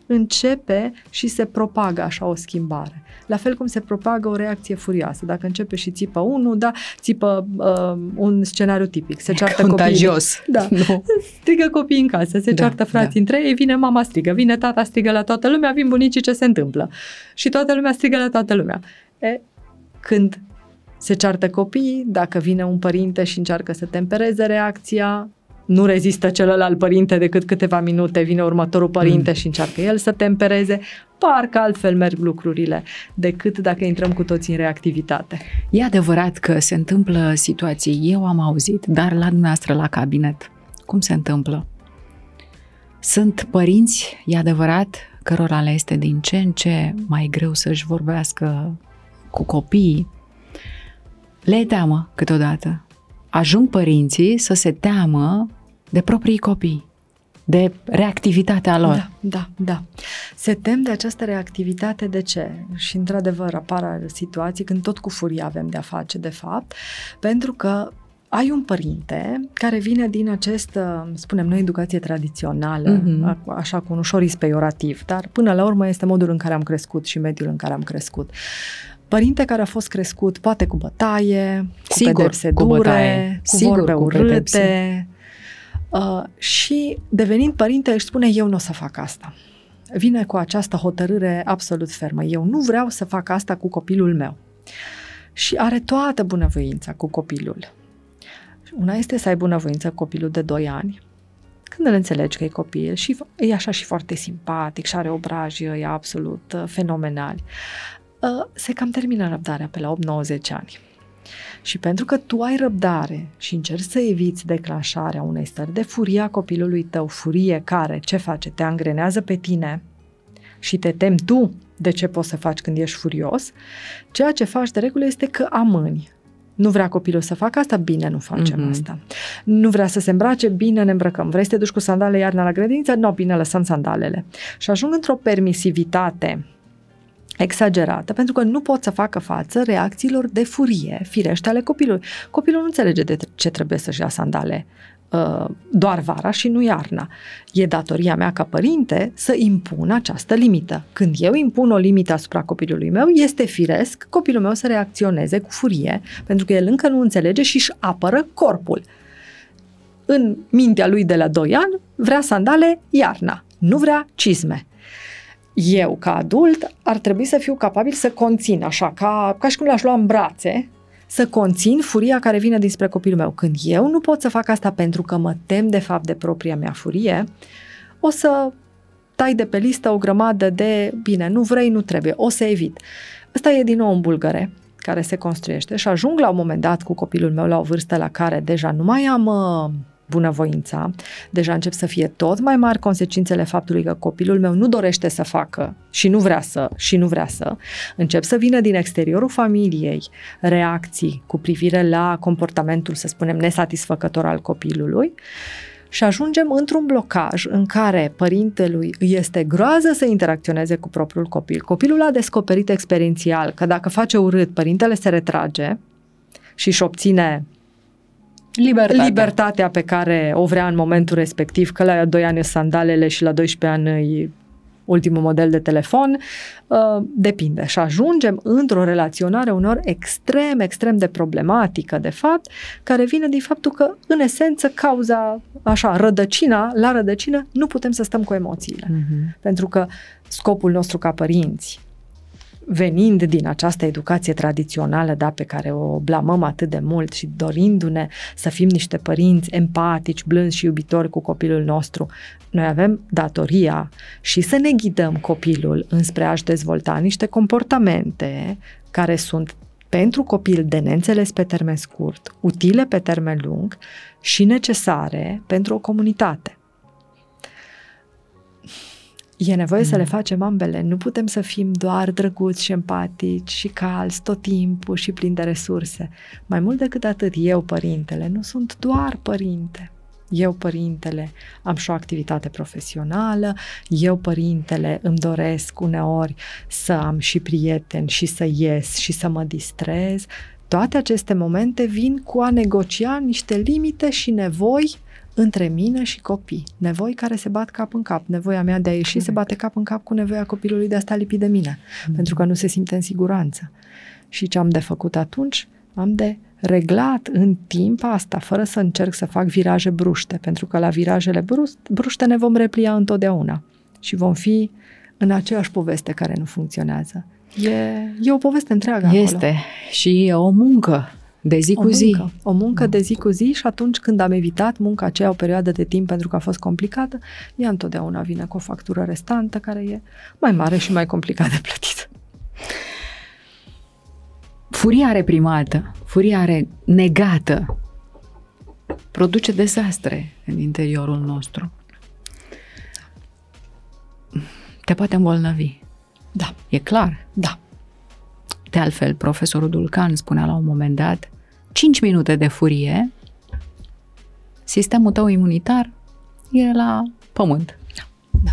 începe și se propagă așa o schimbare. La fel cum se propagă o reacție furioasă. Dacă începe și țipă unul, da, țipă uh, un scenariu tipic. Se ceartă Contagios. Copii. Da. No. Strigă copiii în casă, se da, ceartă frații da. între ei, vine mama strigă, vine tata strigă la toată lumea, vin bunicii ce se întâmplă. Și toată lumea strigă la toată lumea. E, când se ceartă copiii, dacă vine un părinte și încearcă să tempereze reacția, nu rezistă celălalt părinte decât câteva minute, vine următorul părinte mm. și încearcă el să tempereze, parcă altfel merg lucrurile decât dacă intrăm cu toții în reactivitate. E adevărat că se întâmplă situații, eu am auzit, dar la dumneavoastră la cabinet, cum se întâmplă? Sunt părinți, e adevărat, cărora le este din ce în ce mai greu să-și vorbească cu copiii, le e teamă câteodată. Ajung părinții să se teamă de proprii copii, de reactivitatea lor. Da, da, da. Se tem de această reactivitate de ce? Și într-adevăr apar situații când tot cu furie avem de-a face, de fapt, pentru că ai un părinte care vine din acest, spunem noi, educație tradițională, mm-hmm. așa cu un ușor ispeiorativ, dar până la urmă este modul în care am crescut și mediul în care am crescut. Părinte care a fost crescut poate cu bătaie, cu Sigur, pedepse cu dure, bătaie. cu Sigur, vorbe cu urâte. Uh, și devenind părinte își spune eu nu o să fac asta. Vine cu această hotărâre absolut fermă. Eu nu vreau să fac asta cu copilul meu. Și are toată bunăvoința cu copilul. Una este să ai bunăvoință cu copilul de 2 ani, când îl înțelegi că e copil și e așa și foarte simpatic și are obrajii ăia absolut uh, fenomenali. Uh, se cam termină răbdarea pe la 8-90 ani. Și pentru că tu ai răbdare și încerci să eviți declanșarea unei stări de furie a copilului tău, furie care, ce face, te angrenează pe tine și te temi tu de ce poți să faci când ești furios, ceea ce faci de regulă este că amâni. Nu vrea copilul să facă asta? Bine, nu facem mm-hmm. asta. Nu vrea să se îmbrace? Bine, ne îmbrăcăm. Vrei să te duci cu sandale iarna la grădiniță? Nu, bine, lăsăm sandalele. Și ajung într-o permisivitate exagerată, pentru că nu pot să facă față reacțiilor de furie firește ale copilului. Copilul nu înțelege de ce trebuie să-și ia sandale uh, doar vara și nu iarna. E datoria mea ca părinte să impun această limită. Când eu impun o limită asupra copilului meu, este firesc copilul meu să reacționeze cu furie, pentru că el încă nu înțelege și își apără corpul. În mintea lui de la 2 ani, vrea sandale iarna, nu vrea cizme eu, ca adult, ar trebui să fiu capabil să conțin, așa, ca, ca și cum l-aș lua în brațe, să conțin furia care vine dinspre copilul meu. Când eu nu pot să fac asta pentru că mă tem de fapt de propria mea furie, o să tai de pe listă o grămadă de, bine, nu vrei, nu trebuie, o să evit. Ăsta e din nou un bulgăre care se construiește și ajung la un moment dat cu copilul meu la o vârstă la care deja nu mai am uh, bunăvoința, deja încep să fie tot mai mari consecințele faptului că copilul meu nu dorește să facă și nu vrea să, și nu vrea să, încep să vină din exteriorul familiei reacții cu privire la comportamentul, să spunem, nesatisfăcător al copilului și ajungem într-un blocaj în care părintelui îi este groază să interacționeze cu propriul copil. Copilul a descoperit experiențial că dacă face urât, părintele se retrage și își obține Libertatea. libertatea pe care o vrea în momentul respectiv, că la 2 ani sandalele și la 12 ani e ultimul model de telefon, uh, depinde. Și ajungem într-o relaționare unor extrem, extrem de problematică, de fapt, care vine din faptul că, în esență, cauza, așa, rădăcina, la rădăcină, nu putem să stăm cu emoțiile. Mhm. Pentru că scopul nostru ca părinți, venind din această educație tradițională, da, pe care o blamăm atât de mult și dorindu-ne să fim niște părinți empatici, blânzi și iubitori cu copilul nostru, noi avem datoria și să ne ghidăm copilul înspre a-și dezvolta niște comportamente care sunt pentru copil de neînțeles pe termen scurt, utile pe termen lung și necesare pentru o comunitate. E nevoie mm. să le facem ambele. Nu putem să fim doar drăguți și empatici și calzi tot timpul și plini de resurse. Mai mult decât atât, eu, părintele, nu sunt doar părinte. Eu, părintele, am și o activitate profesională, eu, părintele, îmi doresc uneori să am și prieteni și să ies și să mă distrez. Toate aceste momente vin cu a negocia niște limite și nevoi între mine și copii. Nevoi care se bat cap în cap. Nevoia mea de a ieși se bate cap în cap cu nevoia copilului de a sta lipit de mine, mm. pentru că nu se simte în siguranță. Și ce am de făcut atunci? Am de reglat în timp asta, fără să încerc să fac viraje bruște, pentru că la virajele bruște ne vom replia întotdeauna și vom fi în aceeași poveste care nu funcționează. E, e o poveste întreagă Este acolo. și e o muncă de zi o cu zi. Muncă, o muncă de zi cu zi și atunci când am evitat munca aceea o perioadă de timp pentru că a fost complicată, ea întotdeauna vine cu o factură restantă care e mai mare și mai complicat de plătit. Furia reprimată, furia negată, produce dezastre în interiorul nostru. Te poate îmbolnăvi. Da. E clar. Da. De altfel, profesorul Dulcan spunea la un moment dat, 5 minute de furie, sistemul tău imunitar e la pământ. Da.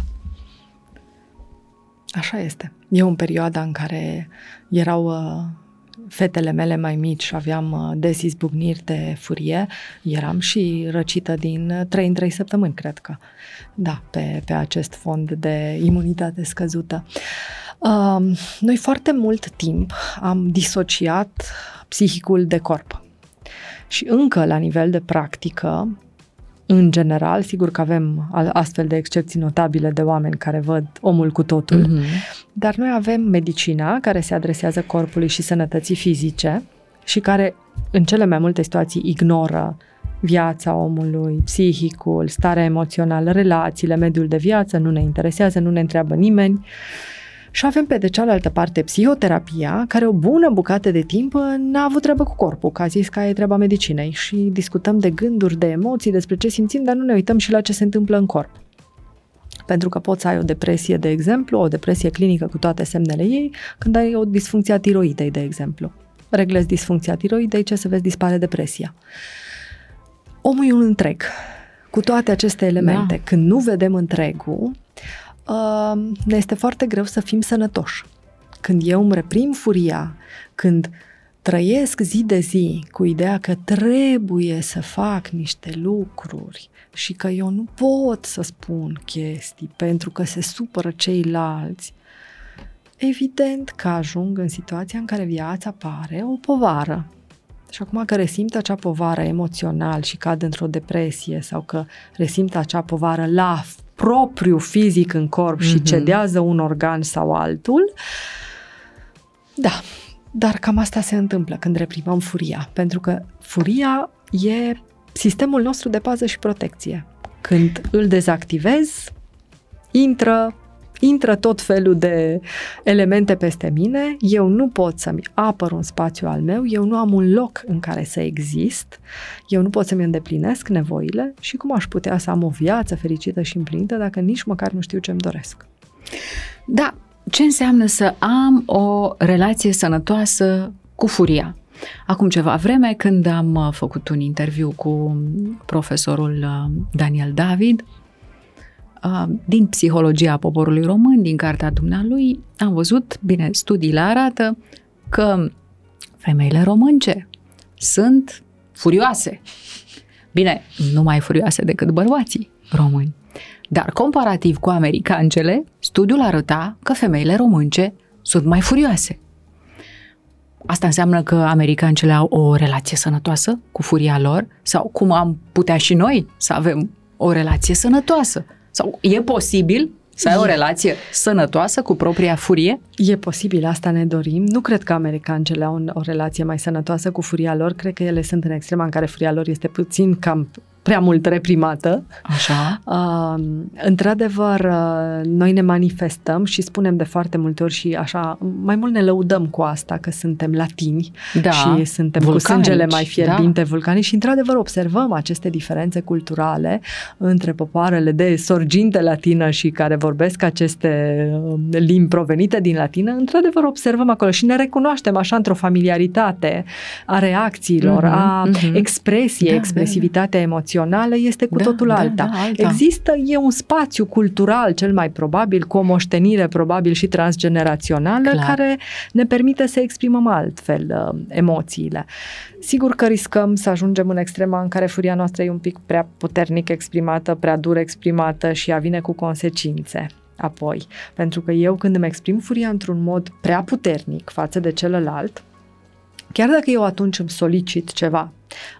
Așa este. Eu în perioada în care erau uh, fetele mele mai mici și aveam uh, des izbucniri de furie, eram și răcită din 3 în 3 săptămâni, cred că. Da, pe, pe acest fond de imunitate scăzută. Uh, noi foarte mult timp am disociat psihicul de corp. Și încă la nivel de practică, în general, sigur că avem astfel de excepții notabile de oameni care văd omul cu totul, mm-hmm. dar noi avem medicina care se adresează corpului și sănătății fizice și care în cele mai multe situații ignoră viața omului, psihicul, starea emoțională, relațiile, mediul de viață, nu ne interesează, nu ne întreabă nimeni. Uh, și avem pe de cealaltă parte psihoterapia, care o bună bucată de timp n-a avut treabă cu corpul, că a zis că e treaba medicinei și discutăm de gânduri, de emoții, despre ce simțim, dar nu ne uităm și la ce se întâmplă în corp. Pentru că poți să ai o depresie, de exemplu, o depresie clinică cu toate semnele ei, când ai o disfuncție a tiroidei, de exemplu. Reglezi disfuncția tiroidei, ce să vezi, dispare depresia. Omul e un întreg. Cu toate aceste elemente, da. când nu vedem întregul, ne este foarte greu să fim sănătoși. Când eu îmi reprim furia, când trăiesc zi de zi cu ideea că trebuie să fac niște lucruri și că eu nu pot să spun chestii pentru că se supără ceilalți, evident că ajung în situația în care viața pare o povară. Și acum că resimt acea povară emoțional și cad într-o depresie sau că resimt acea povară la propriu fizic în corp mm-hmm. și mhm. cedează un organ sau altul, da, dar cam asta se întâmplă când reprimăm furia, pentru că furia e sistemul nostru de pază și protecție. Când îl dezactivez, intră intră tot felul de elemente peste mine, eu nu pot să-mi apăr un spațiu al meu, eu nu am un loc în care să exist, eu nu pot să-mi îndeplinesc nevoile și cum aș putea să am o viață fericită și împlinită dacă nici măcar nu știu ce-mi doresc. Da, ce înseamnă să am o relație sănătoasă cu furia? Acum ceva vreme, când am uh, făcut un interviu cu profesorul uh, Daniel David, uh, din Psihologia Poporului Român, din cartea dumnealui, am văzut, bine, studiile arată că femeile românce sunt furioase. Bine, nu mai furioase decât bărbații români. Dar comparativ cu americancele, studiul arăta că femeile românce sunt mai furioase. Asta înseamnă că americancele au o relație sănătoasă cu furia lor? Sau cum am putea și noi să avem o relație sănătoasă? Sau e posibil să ai o relație sănătoasă cu propria furie? E posibil, asta ne dorim. Nu cred că americancele au o relație mai sănătoasă cu furia lor. Cred că ele sunt în extrema în care furia lor este puțin cam prea mult reprimată. Așa. Uh, într-adevăr, uh, noi ne manifestăm și spunem de foarte multe ori și așa, mai mult ne lăudăm cu asta, că suntem latini da. și suntem vulcanici, cu sângele mai fierbinte, da. vulcanici și într-adevăr observăm aceste diferențe culturale între popoarele de sorginte latină și care vorbesc aceste uh, limbi provenite din latină, într-adevăr observăm acolo și ne recunoaștem așa într-o familiaritate a reacțiilor, mm-hmm, a mm-hmm. expresiei, da, expresivitatea da. emoțională emoțională este cu da, totul da, alta. Da, alta. Există, e un spațiu cultural cel mai probabil, cu o moștenire probabil și transgenerațională, Clar. care ne permite să exprimăm altfel uh, emoțiile. Sigur că riscăm să ajungem în extrema în care furia noastră e un pic prea puternic exprimată, prea dur exprimată și ea vine cu consecințe apoi. Pentru că eu când îmi exprim furia într-un mod prea puternic față de celălalt, chiar dacă eu atunci îmi solicit ceva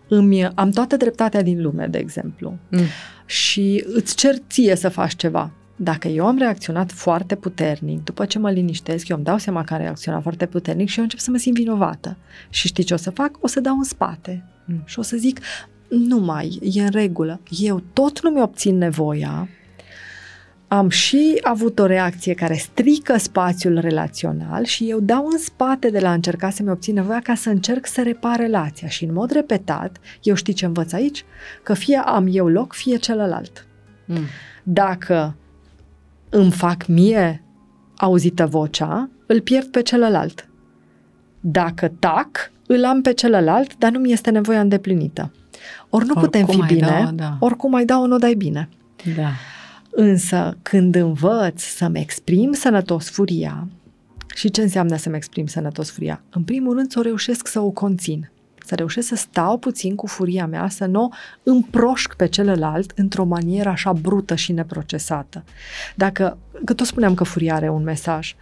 îmi, am toată dreptatea din lume, de exemplu, mm. și îți cer ție să faci ceva. Dacă eu am reacționat foarte puternic, după ce mă liniștesc, eu îmi dau seama că am reacționat foarte puternic și eu încep să mă simt vinovată. Și știi ce o să fac? O să dau în spate mm. și o să zic, nu mai, e în regulă. Eu tot nu mi-obțin nevoia, am și avut o reacție care strică spațiul relațional și eu dau în spate de la a încerca să-mi obțin nevoia ca să încerc să repar relația și în mod repetat, eu știi ce învăț aici? Că fie am eu loc, fie celălalt. Mm. Dacă îmi fac mie auzită vocea, îl pierd pe celălalt. Dacă tac, îl am pe celălalt, dar nu mi este nevoia îndeplinită. Ori nu oricum putem fi bine, da, da. oricum mai dau, nu dai bine. Da. Însă, când învăț să-mi exprim sănătos furia, și ce înseamnă să-mi exprim sănătos furia? În primul rând, să o reușesc să o conțin. Să reușesc să stau puțin cu furia mea, să nu o împroșc pe celălalt într-o manieră așa brută și neprocesată. Dacă, că tot spuneam că furia are un mesaj,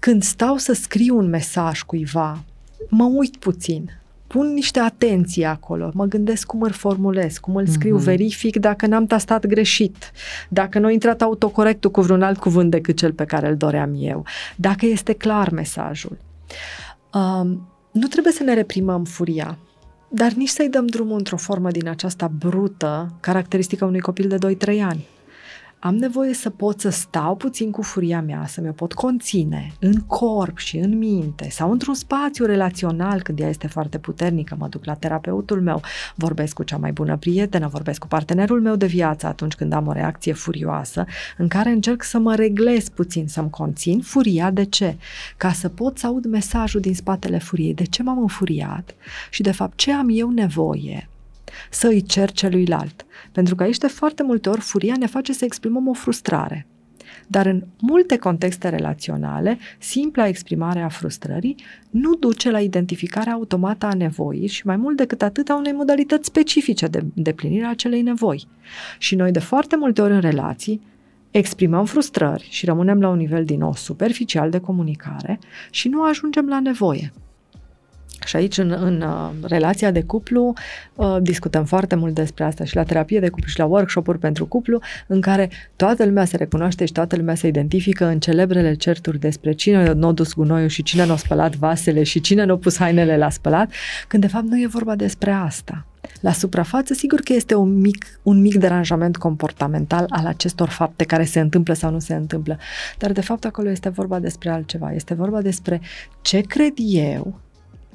când stau să scriu un mesaj cuiva, mă uit puțin, pun niște atenție acolo, mă gândesc cum îl formulez, cum îl scriu, mm-hmm. verific dacă n-am tastat greșit, dacă nu a intrat autocorectul cu vreun alt cuvânt decât cel pe care îl doream eu, dacă este clar mesajul. Um, nu trebuie să ne reprimăm furia, dar nici să-i dăm drumul într-o formă din aceasta brută, caracteristică unui copil de 2-3 ani am nevoie să pot să stau puțin cu furia mea, să mi-o pot conține în corp și în minte sau într-un spațiu relațional când ea este foarte puternică, mă duc la terapeutul meu, vorbesc cu cea mai bună prietenă, vorbesc cu partenerul meu de viață atunci când am o reacție furioasă, în care încerc să mă reglez puțin, să-mi conțin furia. De ce? Ca să pot să aud mesajul din spatele furiei. De ce m-am înfuriat? Și de fapt ce am eu nevoie să îi cer celuilalt. Pentru că aici de foarte multe ori furia ne face să exprimăm o frustrare. Dar în multe contexte relaționale, simpla exprimare a frustrării nu duce la identificarea automată a nevoii și mai mult decât atât a unei modalități specifice de deplinire a acelei nevoi. Și noi de foarte multe ori în relații exprimăm frustrări și rămânem la un nivel din nou superficial de comunicare și nu ajungem la nevoie. Și aici, în, în uh, relația de cuplu, uh, discutăm foarte mult despre asta și la terapie de cuplu și la workshop-uri pentru cuplu, în care toată lumea se recunoaște și toată lumea se identifică în celebrele certuri despre cine nu a dus gunoiul și cine nu a spălat vasele și cine nu a pus hainele la spălat, când de fapt nu e vorba despre asta. La suprafață, sigur că este un mic, un mic deranjament comportamental al acestor fapte care se întâmplă sau nu se întâmplă. Dar, de fapt, acolo este vorba despre altceva. Este vorba despre ce cred eu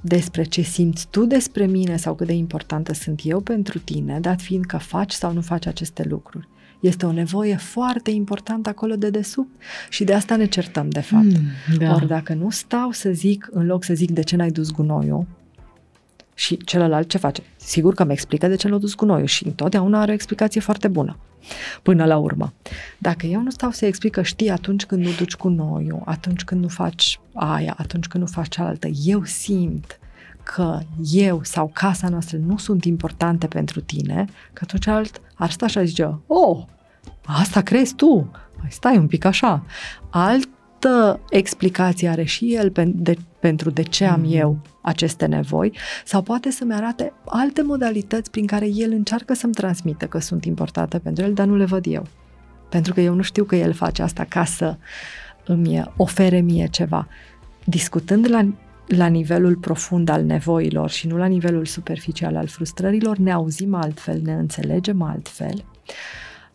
despre ce simți tu despre mine sau cât de importantă sunt eu pentru tine, dat fiind că faci sau nu faci aceste lucruri. Este o nevoie foarte importantă acolo de desubt și de asta ne certăm, de fapt. Mm, da. Ori dacă nu stau să zic, în loc să zic de ce n-ai dus gunoiul, și celălalt ce face? Sigur că mi explică de ce l-a dus gunoiul și întotdeauna are o explicație foarte bună. Până la urmă. Dacă eu nu stau să explic că știi atunci când nu duci cu noiul, atunci când nu faci aia, atunci când nu faci cealaltă, eu simt că eu sau casa noastră nu sunt importante pentru tine, că atunci alt ar sta și ar zice, oh, asta crezi tu, Mai stai un pic așa. Altă explicație are și el pe, de, pentru de ce am mm. eu aceste nevoi sau poate să-mi arate alte modalități prin care el încearcă să-mi transmită că sunt importante pentru el, dar nu le văd eu. Pentru că eu nu știu că el face asta ca să îmi ofere mie ceva. Discutând la la nivelul profund al nevoilor și nu la nivelul superficial al frustrărilor, ne auzim altfel, ne înțelegem altfel,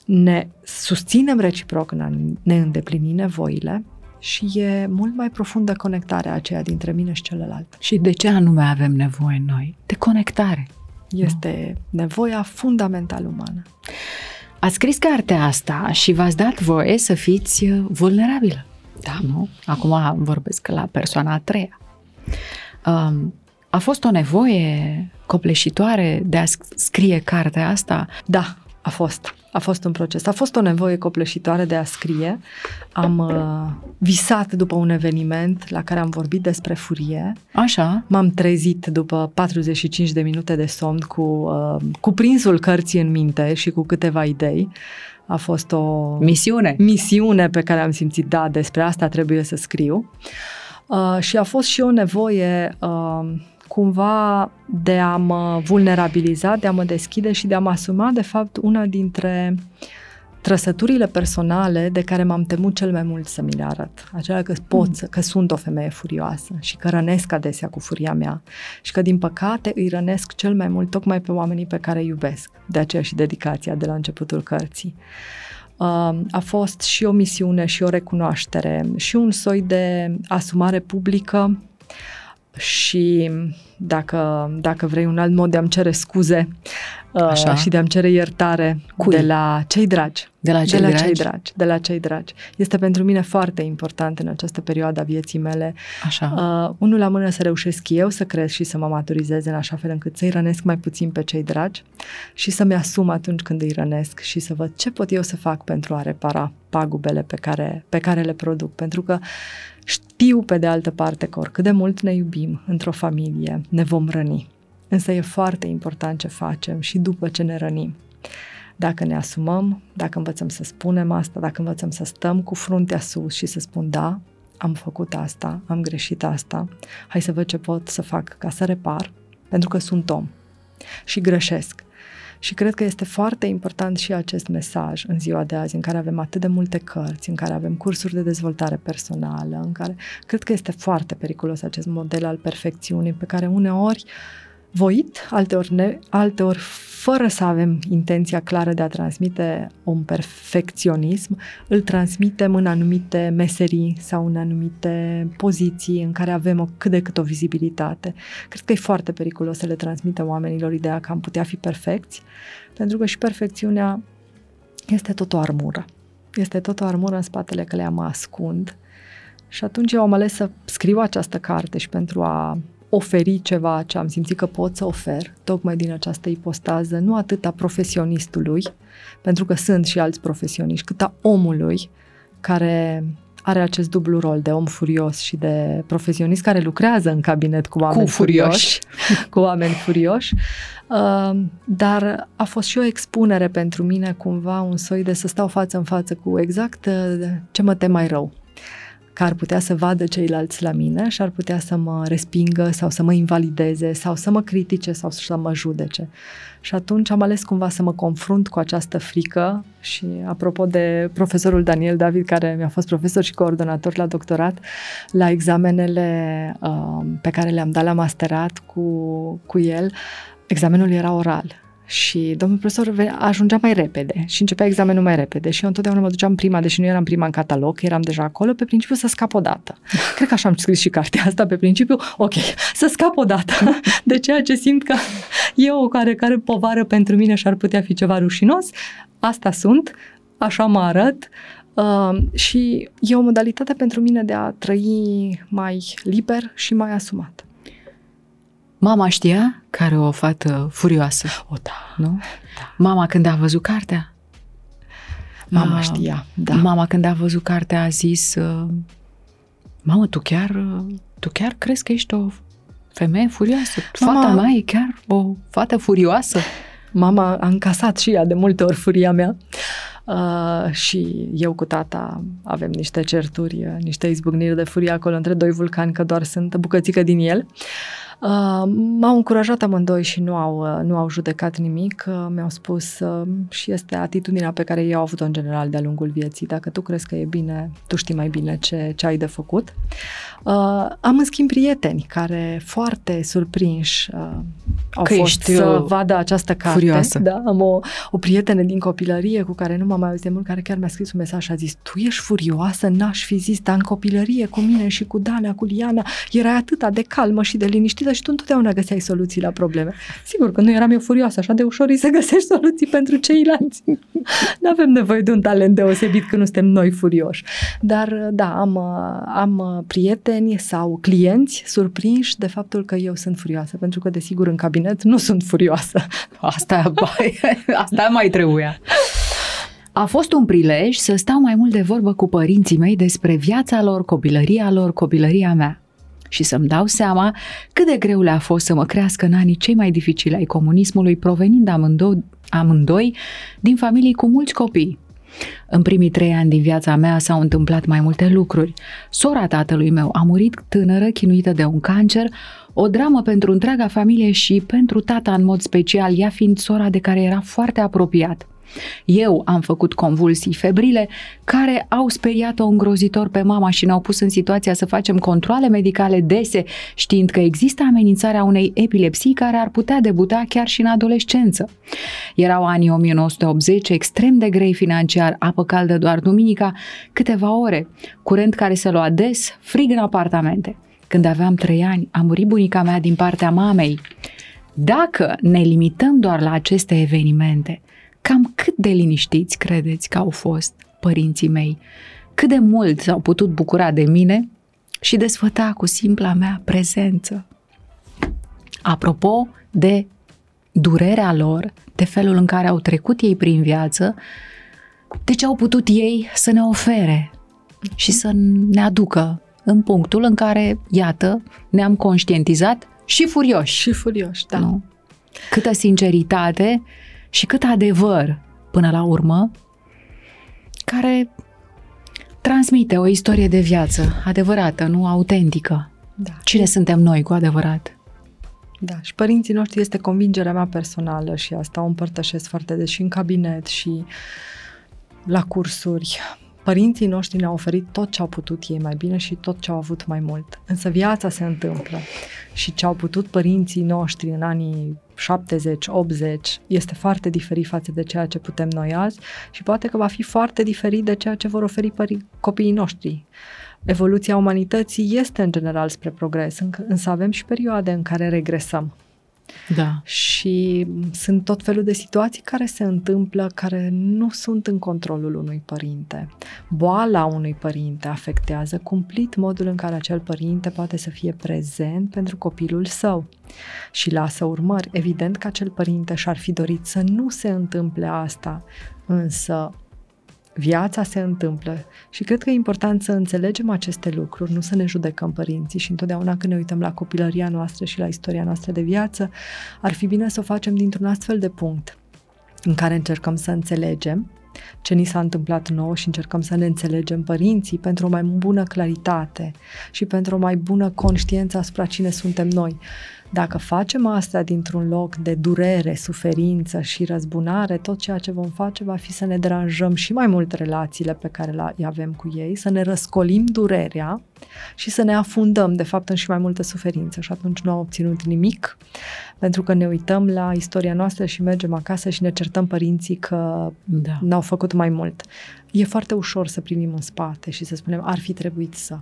ne susținem reciproc în a ne îndeplini nevoile și e mult mai profundă conectarea aceea dintre mine și celălalt. Și de ce anume avem nevoie noi? De conectare. Este nu? nevoia fundamentală umană. Ați scris cartea asta și v-ați dat voie să fiți vulnerabilă. Da. Nu? Acum vorbesc la persoana a treia. Um, a fost o nevoie copleșitoare de a scrie cartea asta? Da, a fost. A fost un proces. A fost o nevoie copleșitoare de a scrie. Am uh, visat după un eveniment la care am vorbit despre furie. Așa. M-am trezit după 45 de minute de somn cu uh, cuprinsul cărții în minte și cu câteva idei. A fost o misiune. Misiune pe care am simțit, da, despre asta trebuie să scriu. Uh, Uh, și a fost și o nevoie uh, cumva de a mă vulnerabiliza, de a mă deschide și de a mă asuma, de fapt, una dintre trăsăturile personale de care m-am temut cel mai mult să mi le arăt. Acela că pot, mm. că sunt o femeie furioasă și că rănesc adesea cu furia mea și că, din păcate, îi rănesc cel mai mult tocmai pe oamenii pe care îi iubesc. De aceea și dedicația de la începutul cărții a fost și o misiune și o recunoaștere și un soi de asumare publică și dacă, dacă vrei un alt mod de a-mi cere scuze Așa. și de a-mi cere iertare Cui? de la cei dragi. De la cei, de la dragi? cei dragi? De la cei dragi. Este pentru mine foarte important în această perioadă a vieții mele. Așa. Uh, unul la mână să reușesc eu să cresc și să mă maturizez în așa fel încât să-i rănesc mai puțin pe cei dragi și să-mi asum atunci când îi rănesc și să văd ce pot eu să fac pentru a repara pagubele pe care, pe care le produc. Pentru că știu pe de altă parte că oricât de mult ne iubim într-o familie, ne vom răni. Însă e foarte important ce facem și după ce ne rănim. Dacă ne asumăm, dacă învățăm să spunem asta, dacă învățăm să stăm cu fruntea sus și să spun da, am făcut asta, am greșit asta, hai să văd ce pot să fac ca să repar, pentru că sunt om și greșesc. Și cred că este foarte important și acest mesaj în ziua de azi, în care avem atât de multe cărți, în care avem cursuri de dezvoltare personală, în care cred că este foarte periculos acest model al perfecțiunii pe care uneori voit, alteori, ne, alteori fără să avem intenția clară de a transmite un perfecționism, îl transmitem în anumite meserii sau în anumite poziții în care avem o, cât de cât o vizibilitate. Cred că e foarte periculos să le transmitem oamenilor ideea că am putea fi perfecți, pentru că și perfecțiunea este tot o armură. Este tot o armură în spatele că le mă ascund. Și atunci eu am ales să scriu această carte și pentru a oferi ceva ce am simțit că pot să ofer, tocmai din această ipostază, nu atât a profesionistului, pentru că sunt și alți profesioniști, cât a omului care are acest dublu rol de om furios și de profesionist care lucrează în cabinet cu oameni cu furioși, cu oameni furioși, uh, dar a fost și o expunere pentru mine cumva un soi de să stau față în față cu exact uh, ce mă tem mai rău că ar putea să vadă ceilalți la mine și ar putea să mă respingă sau să mă invalideze sau să mă critique sau să mă judece. Și atunci am ales cumva să mă confrunt cu această frică și apropo de profesorul Daniel David, care mi-a fost profesor și coordonator la doctorat, la examenele uh, pe care le-am dat la masterat cu, cu el, examenul era oral și domnul profesor ajungea mai repede și începea examenul mai repede și eu întotdeauna mă duceam prima, deși nu eram prima în catalog, eram deja acolo, pe principiu să scap o dată. Cred că așa am scris și cartea asta, pe principiu, ok, să scap o dată de ceea ce simt că e o care, care povară pentru mine și ar putea fi ceva rușinos. Asta sunt, așa mă arăt, Uh, și e o modalitate pentru mine de a trăi mai liber și mai asumat. Mama știa care o fată furioasă. O, da. Nu? Da. Mama când a văzut cartea? Mama uh, știa, da. Mama când a văzut cartea a zis uh, Mamă, tu chiar, uh, tu chiar crezi că ești o femeie furioasă? Mama, Fata mea e chiar o fată furioasă? Mama a încasat și ea de multe ori furia mea. Uh, și eu cu tata avem niște certuri, uh, niște izbucniri de furie acolo între doi vulcani, că doar sunt bucățică din el. Uh, m-au încurajat amândoi și nu au, uh, nu au judecat nimic. Uh, mi-au spus uh, și este atitudinea pe care ei au avut-o în general de-a lungul vieții. Dacă tu crezi că e bine, tu știi mai bine ce, ce ai de făcut. Uh, am în schimb prieteni care foarte surprinși uh, au că fost să vadă această carte. Furioasă. Da, am o, o prietenă din copilărie cu care nu m-am mai auzit de mult, care chiar mi-a scris un mesaj și a zis, tu ești furioasă, n-aș fi zis, dar în copilărie cu mine și cu Dana, cu Liana, era atâta de calmă și de liniștită și tu întotdeauna găseai soluții la probleme. Sigur că nu eram eu furioasă, așa de ușor să găsești soluții pentru ceilalți. nu avem nevoie de un talent deosebit când nu suntem noi furioși. Dar da, am, am prieteni sau clienți surprinși de faptul că eu sunt furioasă, pentru că desigur în cabinet nu sunt furioasă. Asta, asta mai trebuia. A fost un prilej să stau mai mult de vorbă cu părinții mei despre viața lor, copilăria lor, copilăria mea și să-mi dau seama cât de greu le-a fost să mă crească în anii cei mai dificili ai comunismului, provenind amândoi, amândoi din familii cu mulți copii. În primii trei ani din viața mea s-au întâmplat mai multe lucruri. Sora tatălui meu a murit tânără, chinuită de un cancer, o dramă pentru întreaga familie și pentru tata în mod special, ea fiind sora de care era foarte apropiat. Eu am făcut convulsii febrile care au speriat-o îngrozitor pe mama și ne-au pus în situația să facem controle medicale dese, știind că există amenințarea unei epilepsii care ar putea debuta chiar și în adolescență. Erau anii 1980, extrem de grei financiar, apă caldă doar duminica, câteva ore, curent care se lua des, frig în apartamente. Când aveam trei ani, a murit bunica mea din partea mamei. Dacă ne limităm doar la aceste evenimente, Cam cât de liniștiți credeți că au fost părinții mei? Cât de mult s-au putut bucura de mine și desfăta cu simpla mea prezență? Apropo de durerea lor, de felul în care au trecut ei prin viață, de ce au putut ei să ne ofere și să ne aducă în punctul în care, iată, ne-am conștientizat și furioși. Și furioși, da. Nu? Câtă sinceritate și cât adevăr, până la urmă, care transmite o istorie de viață adevărată, nu autentică. Da. Cine suntem noi cu adevărat? Da, și părinții noștri este convingerea mea personală și asta o împărtășesc foarte des și în cabinet și la cursuri. Părinții noștri ne-au oferit tot ce au putut ei mai bine și tot ce au avut mai mult. Însă viața se întâmplă și ce au putut părinții noștri în anii 70, 80 este foarte diferit față de ceea ce putem noi azi și poate că va fi foarte diferit de ceea ce vor oferi pări- copiii noștri. Evoluția umanității este în general spre progres, însă avem și perioade în care regresăm. Da. Și sunt tot felul de situații care se întâmplă care nu sunt în controlul unui părinte. Boala unui părinte afectează cumplit modul în care acel părinte poate să fie prezent pentru copilul său și lasă urmări. Evident că acel părinte și-ar fi dorit să nu se întâmple asta, însă Viața se întâmplă și cred că e important să înțelegem aceste lucruri, nu să ne judecăm părinții și întotdeauna când ne uităm la copilăria noastră și la istoria noastră de viață, ar fi bine să o facem dintr-un astfel de punct în care încercăm să înțelegem ce ni s-a întâmplat nouă și încercăm să ne înțelegem părinții pentru o mai bună claritate și pentru o mai bună conștiență asupra cine suntem noi. Dacă facem asta dintr-un loc de durere, suferință și răzbunare, tot ceea ce vom face va fi să ne deranjăm și mai mult relațiile pe care le avem cu ei, să ne răscolim durerea și să ne afundăm, de fapt, în și mai multă suferință și atunci nu am obținut nimic, pentru că ne uităm la istoria noastră și mergem acasă și ne certăm părinții că da. n-au făcut mai mult. E foarte ușor să primim în spate și să spunem ar fi trebuit să.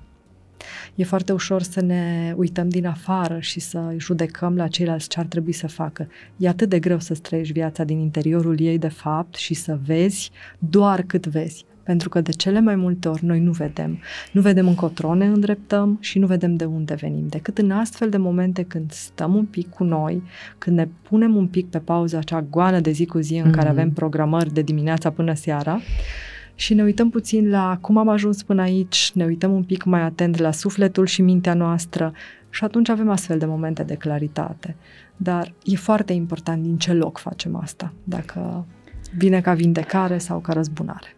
E foarte ușor să ne uităm din afară și să judecăm la ceilalți ce ar trebui să facă. E atât de greu să trăiești viața din interiorul ei, de fapt, și să vezi doar cât vezi. Pentru că de cele mai multe ori noi nu vedem. Nu vedem încotro ne îndreptăm și nu vedem de unde venim. Decât în astfel de momente când stăm un pic cu noi, când ne punem un pic pe pauză acea goană de zi cu zi în mm-hmm. care mhm. avem programări de dimineața până seara, și ne uităm puțin la cum am ajuns până aici, ne uităm un pic mai atent la sufletul și mintea noastră și atunci avem astfel de momente de claritate. Dar e foarte important din ce loc facem asta, dacă vine ca vindecare sau ca răzbunare.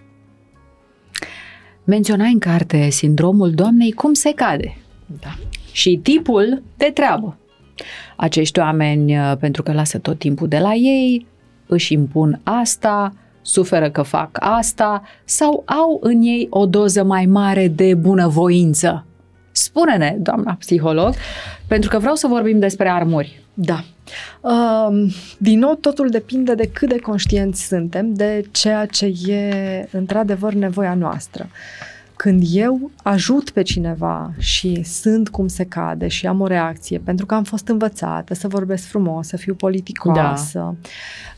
Menționai în carte sindromul doamnei cum se cade. Da. Și tipul de treabă. Acești oameni, uh, pentru că lasă tot timpul de la ei, își impun asta, suferă că fac asta sau au în ei o doză mai mare de bunăvoință? Spune-ne, doamna psiholog, pentru că vreau să vorbim despre armuri. Da. Uh, din nou, totul depinde de cât de conștienți suntem de ceea ce e într-adevăr nevoia noastră. Când eu ajut pe cineva și sunt cum se cade și am o reacție, pentru că am fost învățată să vorbesc frumos, să fiu politicoasă, da.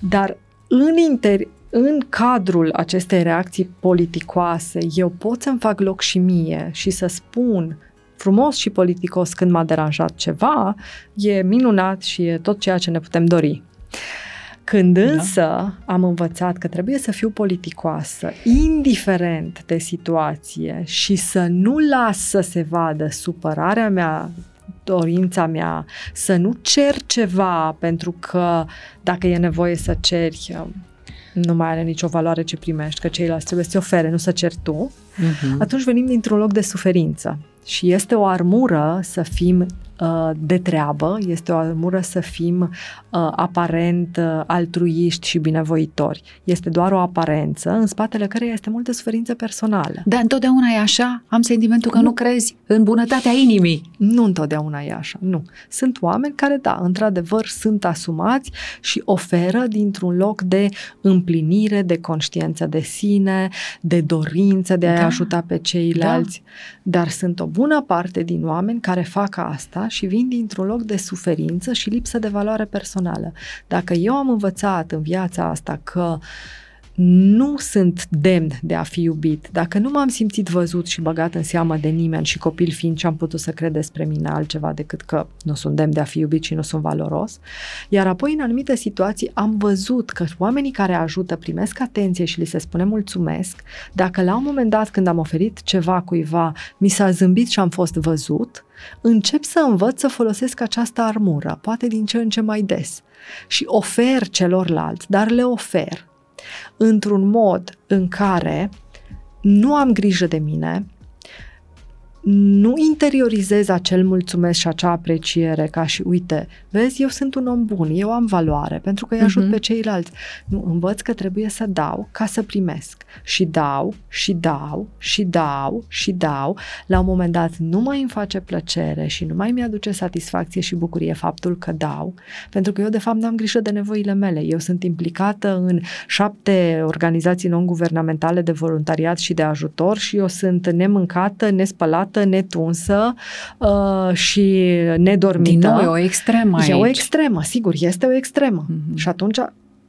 dar în inter- în cadrul acestei reacții politicoase, eu pot să-mi fac loc și mie și să spun frumos și politicos când m-a deranjat ceva, e minunat și e tot ceea ce ne putem dori. Când da. însă da. am învățat că trebuie să fiu politicoasă, indiferent de situație și să nu las să se vadă supărarea mea, dorința mea, să nu cer ceva pentru că dacă e nevoie să ceri, nu mai are nicio valoare ce primești, că ceilalți trebuie să-ți ofere, nu să ceri tu, uh-huh. atunci venim dintr-un loc de suferință. Și este o armură să fim Uh, de treabă, este o armură să fim uh, aparent uh, altruiști și binevoitori. Este doar o aparență în spatele căreia este multă suferință personală. Dar întotdeauna e așa? Am sentimentul că nu, nu crezi în bunătatea inimii. Nu întotdeauna e așa, nu. Sunt oameni care, da, într-adevăr sunt asumați și oferă dintr-un loc de împlinire, de conștiință de sine, de dorință de a da. ajuta pe ceilalți. Da. Dar sunt o bună parte din oameni care fac asta și vin dintr-un loc de suferință și lipsă de valoare personală. Dacă eu am învățat în viața asta că uh, nu sunt demn de a fi iubit, dacă nu m-am simțit văzut și băgat în seamă de nimeni și copil fiind ce am putut să cred despre mine altceva decât că nu sunt demn de a fi iubit și nu sunt valoros, iar apoi în anumite situații am văzut că oamenii care ajută primesc atenție și li se spune mulțumesc, dacă la un moment dat când am oferit ceva cuiva mi s-a zâmbit și am fost văzut, încep să învăț să folosesc această armură, poate din ce în ce mai des, și ofer celorlalți, dar le ofer într-un mod în care nu am grijă de mine, nu interiorizez acel mulțumesc și acea apreciere ca și uite, vezi, eu sunt un om bun, eu am valoare pentru că îi ajut uh-huh. pe ceilalți. Nu, învăț că trebuie să dau ca să primesc. Și dau, și dau, și dau, și dau. La un moment dat nu mai îmi face plăcere și nu mai mi-aduce satisfacție și bucurie faptul că dau, pentru că eu de fapt n-am grijă de nevoile mele. Eu sunt implicată în șapte organizații non-guvernamentale de voluntariat și de ajutor și eu sunt nemâncată, nespălată, spălată, netunsă uh, și nedormită. Din nou, e o extremă aici. E o extremă, sigur, este o extremă. Mm-hmm. Și atunci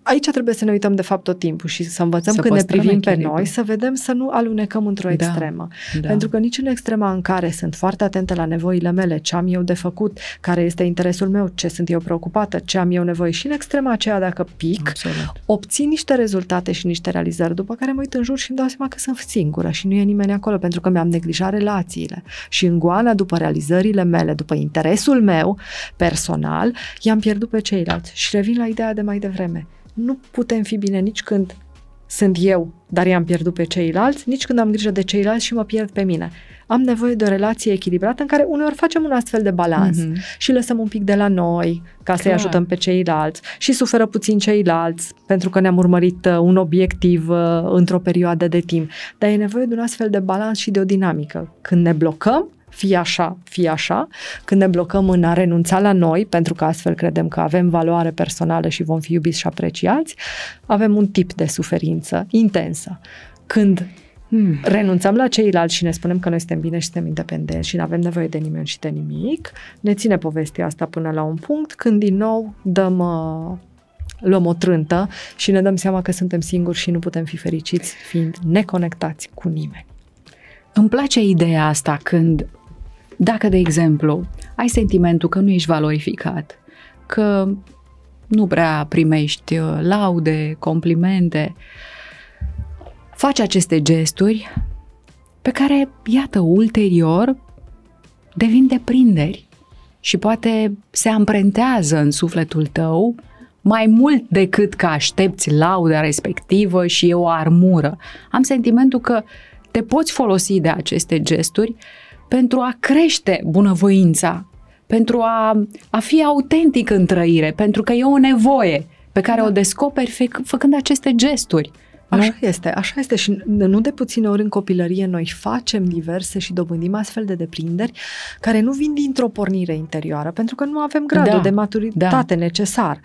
aici trebuie să ne uităm de fapt tot timpul și să învățăm să când ne privim pe noi, să vedem să nu alunecăm într-o da, extremă. Da. Pentru că nici în extrema în care sunt foarte atentă la nevoile mele, ce am eu de făcut, care este interesul meu, ce sunt eu preocupată, ce am eu nevoie și în extrema aceea dacă pic, Absolut. obțin niște rezultate și niște realizări, după care mă uit în jur și îmi dau seama că sunt singură și nu e nimeni acolo pentru că mi-am neglijat relațiile. Și în goana după realizările mele, după interesul meu personal, i-am pierdut pe ceilalți. Și revin la ideea de mai devreme nu putem fi bine nici când sunt eu, dar i-am pierdut pe ceilalți, nici când am grijă de ceilalți și mă pierd pe mine. Am nevoie de o relație echilibrată în care uneori facem un astfel de balans mm-hmm. și lăsăm un pic de la noi ca să-i ajutăm pe ceilalți și suferă puțin ceilalți pentru că ne-am urmărit uh, un obiectiv uh, într-o perioadă de timp. Dar e nevoie de un astfel de balans și de o dinamică. Când ne blocăm, fie așa, fie așa, când ne blocăm în a renunța la noi, pentru că astfel credem că avem valoare personală și vom fi iubiți și apreciați, avem un tip de suferință intensă. Când Hmm. Renunțăm la ceilalți și ne spunem că noi suntem bine și suntem independenți și nu avem nevoie de nimeni și de nimic. Ne ține povestea asta până la un punct când din nou dăm, uh, luăm o trântă și ne dăm seama că suntem singuri și nu putem fi fericiți fiind neconectați cu nimeni. Îmi place ideea asta când, dacă de exemplu, ai sentimentul că nu ești valorificat, că nu prea primești uh, laude, complimente, faci aceste gesturi pe care, iată, ulterior devin deprinderi și poate se amprentează în sufletul tău mai mult decât că aștepți lauda respectivă și e o armură. Am sentimentul că te poți folosi de aceste gesturi pentru a crește bunăvoința, pentru a, a fi autentic în trăire, pentru că e o nevoie pe care da. o descoperi fă, făcând aceste gesturi. Așa nu? este, așa este și nu de puține ori în copilărie noi facem diverse și dobândim astfel de deprinderi care nu vin dintr-o pornire interioară, pentru că nu avem gradul da, de maturitate da. necesar.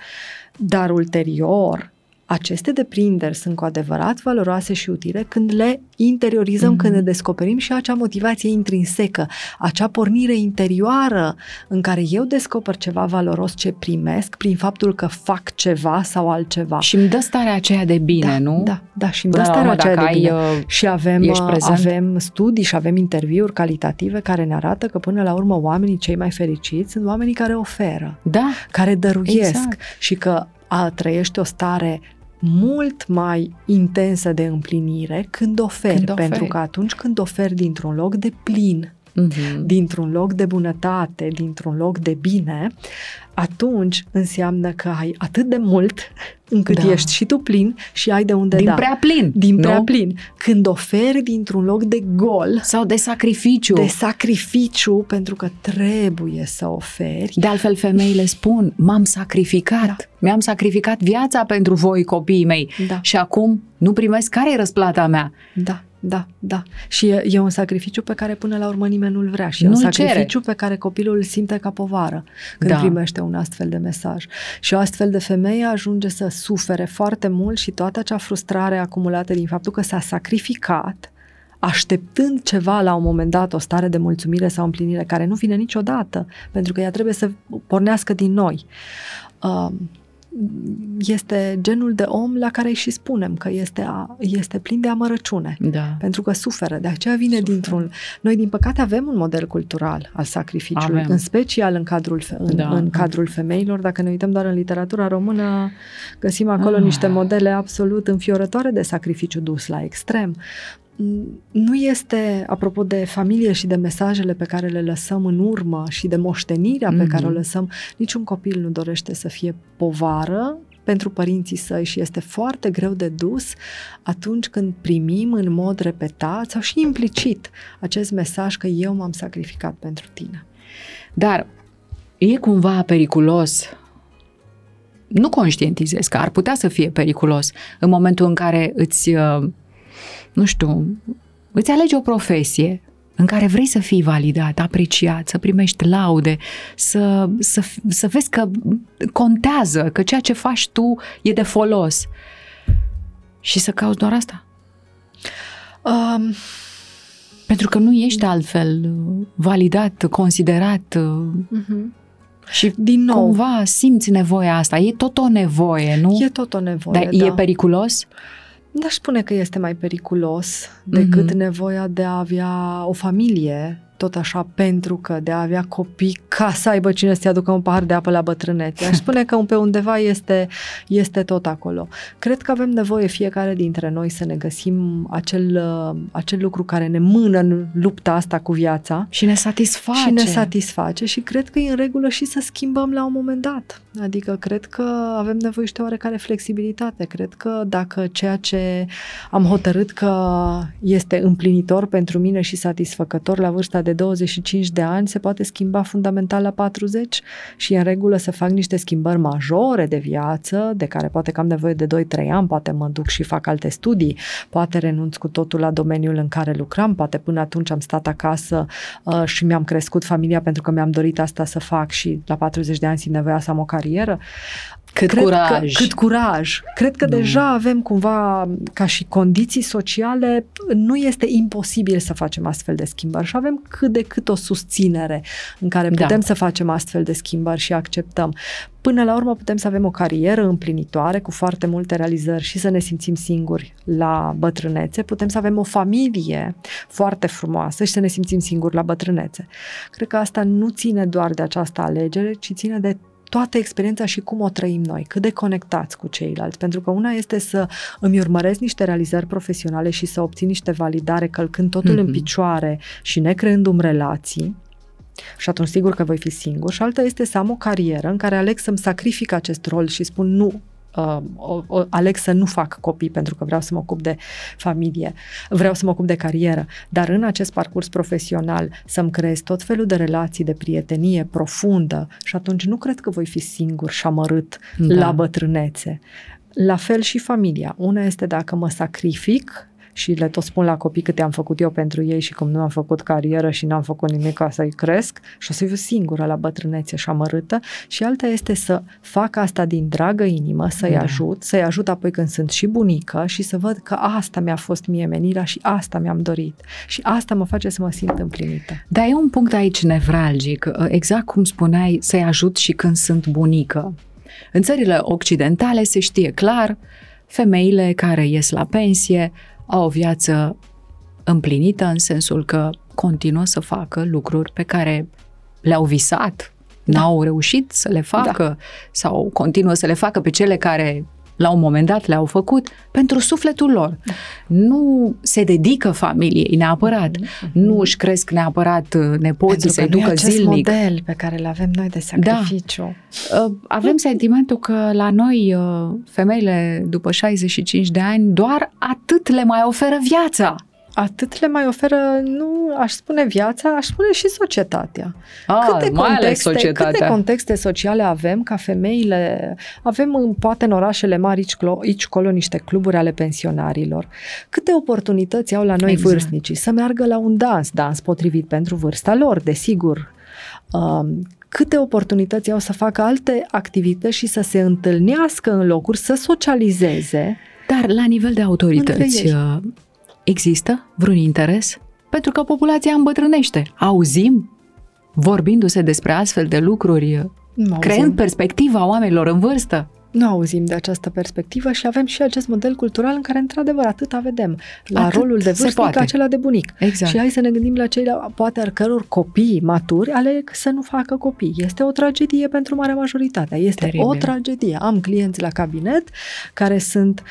Dar ulterior, aceste deprinderi sunt cu adevărat valoroase și utile când le interiorizăm, mm-hmm. când ne descoperim și acea motivație intrinsecă, acea pornire interioară în care eu descoper ceva valoros ce primesc prin faptul că fac ceva sau altceva. Și îmi dă starea aceea de bine, da, nu? Da, da, și îmi dă starea aceea de bine. Ai, uh, și avem, uh, avem studii și avem interviuri calitative care ne arată că până la urmă oamenii cei mai fericiți sunt oamenii care oferă, da, care dăruiesc exact. și că a trăiești o stare mult mai intensă de împlinire când oferi, când oferi. pentru că atunci când oferi dintr-un loc de plin, uh-huh. dintr-un loc de bunătate, dintr-un loc de bine, atunci înseamnă că ai atât de mult încât da. ești și tu plin și ai de unde din da. prea plin. Din nu? prea plin. Când oferi dintr-un loc de gol. Sau de sacrificiu. De sacrificiu, pentru că trebuie să oferi. De altfel, femeile spun, m-am sacrificat. Da. Mi-am sacrificat viața pentru voi, copiii mei. Da. Și acum nu primesc care e răsplata mea. Da. Da, da. Și e, e un sacrificiu pe care până la urmă nimeni nu-l vrea și e nu un sacrificiu cere. pe care copilul îl simte ca povară când da. primește un astfel de mesaj. Și o astfel de femeie ajunge să sufere foarte mult și toată acea frustrare acumulată din faptul că s-a sacrificat așteptând ceva la un moment dat, o stare de mulțumire sau împlinire care nu vine niciodată, pentru că ea trebuie să pornească din noi. Uh, este genul de om la care îi și spunem că este, a, este plin de amărăciune. Da. Pentru că suferă. De aceea vine suferă. dintr-un... Noi, din păcate, avem un model cultural al sacrificiului, avem. în special în cadrul, în, da. în cadrul femeilor. Dacă ne uităm doar în literatura română, găsim acolo ah. niște modele absolut înfiorătoare de sacrificiu dus la extrem nu este, apropo de familie și de mesajele pe care le lăsăm în urmă și de moștenirea mm-hmm. pe care o mhm. lăsăm, niciun copil nu dorește să fie povară pentru părinții săi și este foarte greu de dus atunci când primim în mod repetat sau și implicit acest mesaj că eu m-am sacrificat pentru tine. Dar e cumva periculos nu conștientizez că ar putea să fie periculos în momentul în care îți uh, nu știu, îți alegi o profesie în care vrei să fii validat, apreciat, să primești laude, să, să, să vezi că contează, că ceea ce faci tu e de folos. Și să cauți doar asta. Um, Pentru că nu ești altfel validat, considerat. Uh-huh. Și din nou, cumva simți nevoia asta. E tot o nevoie, nu? E tot o nevoie, Dar da. e periculos? N-aș spune că este mai periculos decât mm-hmm. nevoia de a avea o familie tot așa pentru că de a avea copii ca să aibă cine să-i aducă un pahar de apă la bătrânețe. Aș spune că pe undeva este, este tot acolo. Cred că avem nevoie fiecare dintre noi să ne găsim acel, acel lucru care ne mână în lupta asta cu viața. Și ne satisface. Și ne satisface și cred că e în regulă și să schimbăm la un moment dat. Adică cred că avem nevoie și de oarecare flexibilitate. Cred că dacă ceea ce am hotărât că este împlinitor pentru mine și satisfăcător la vârsta de de 25 de ani se poate schimba fundamental la 40 și e în regulă să fac niște schimbări majore de viață, de care poate că am nevoie de 2-3 ani, poate mă duc și fac alte studii, poate renunț cu totul la domeniul în care lucram, poate până atunci am stat acasă uh, și mi-am crescut familia pentru că mi-am dorit asta să fac și la 40 de ani simt nevoia să am o carieră. Cât Cred curaj! Că, cât curaj! Cred că Nu. deja avem cumva, ca și condiții sociale, nu este imposibil să facem astfel de schimbări și avem cât de cât o susținere în care Da. putem să facem astfel de schimbări și acceptăm. Până la urmă putem să avem o carieră împlinitoare cu foarte multe realizări și să ne simțim singuri la bătrânețe. Putem să avem o familie foarte frumoasă și să ne simțim singuri la bătrânețe. Cred că asta nu ține doar de această alegere, ci ține de toată experiența și cum o trăim noi, cât de conectați cu ceilalți. Pentru că una este să îmi urmăresc niște realizări profesionale și să obțin niște validare călcând totul mm-hmm. în Mhm. picioare și necreându-mi relații, și atunci sigur că voi fi singur. Și alta este să am o carieră în care aleg să-mi sacrific acest rol și spun nu, uh, o, o, aleg să nu fac copii pentru că vreau să mă ocup de familie, vreau să mă ocup de carieră, dar în acest parcurs profesional să-mi creez tot felul de relații de prietenie profundă și atunci nu cred că voi fi singur și amărât Da. da. la bătrânețe. La fel și familia. Una este dacă mă sacrific și le tot spun la copii câte am făcut eu pentru ei și cum nu am făcut carieră și n-am făcut nimic ca să-i cresc și o să fiu singură la bătrânețe și amărâtă și alta este să fac asta din dragă inimă, să-i Da. da. ajut, să-i ajut apoi când sunt și bunică și să văd că asta mi-a fost mie menirea și asta mi-am dorit și asta mă face să mă simt împlinită. Dar e un punct aici nevralgic, exact cum spuneai, să-i ajut și când sunt bunică. În țările occidentale se știe clar, femeile care ies la pensie au o viață împlinită în sensul că continuă să facă lucruri pe care le-au visat, n-au reușit să le facă da. sau continuă să le facă pe cele care la un moment dat le-au făcut pentru sufletul lor. Nu se dedică familiei neapărat, Mm-hmm. nu își cresc neapărat uh, nepoții să-i nu e ducă acest zilnic. model pe care îl avem noi de sacrificiu. Uh, Avem sentimentul că la noi, uh, femeile după 65 de ani, doar atât le mai oferă viața. Atât le mai oferă, nu aș spune viața, aș spune și societatea. Ah, câte, mai ales contexte, societatea. câte contexte sociale avem ca femeile, avem în, poate în orașele mari aici, clo- aici colo niște cluburi ale pensionarilor. Câte oportunități au la noi Exact. vârstnicii să meargă la un dans, dans potrivit pentru vârsta lor, desigur. Um, câte oportunități au să facă alte activități și să se întâlnească în locuri, să socializeze. Dar la nivel de autorități, Între ei. uh, există vreun interes? Pentru că populația îmbătrânește. Auzim vorbindu-se despre astfel de lucruri, uh, Nu creând auzim. perspectiva oamenilor în vârstă. Nu auzim de această perspectivă și avem și acest model cultural în care, într-adevăr, atâta vedem. La Atât rolul de se vârstnic, poate. acela de bunic. Exact. Și hai să ne gândim la cei, poate, al căror copii maturi aleg să nu facă copii. Este o tragedie pentru marea majoritate. Este Teribil. o tragedie. Am clienți la cabinet care sunt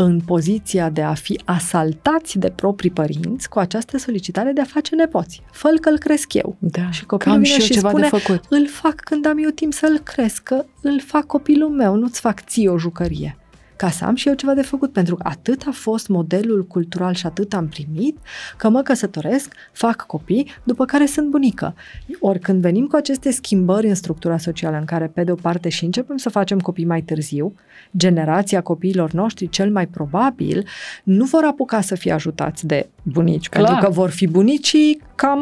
în poziția de a fi asaltați de proprii părinți cu această solicitare de a face nepoți. fă că îl cresc eu. Da, Și că copilul am vine și eu și ceva spune, de făcut. îl fac când am eu timp să-l cresc, că îl fac copilul meu, nu-ți fac ție o jucărie. Ca să am și eu ceva de făcut, pentru că atât a fost modelul cultural și atât am primit, că mă căsătoresc, fac copii, după care sunt bunică. Ori când venim cu aceste schimbări în structura socială, în care, pe de o parte, și începem să facem copii mai târziu, generația copiilor noștri, cel mai probabil, nu vor apuca să fie ajutați de bunici, Clar. pentru că vor fi bunicii cam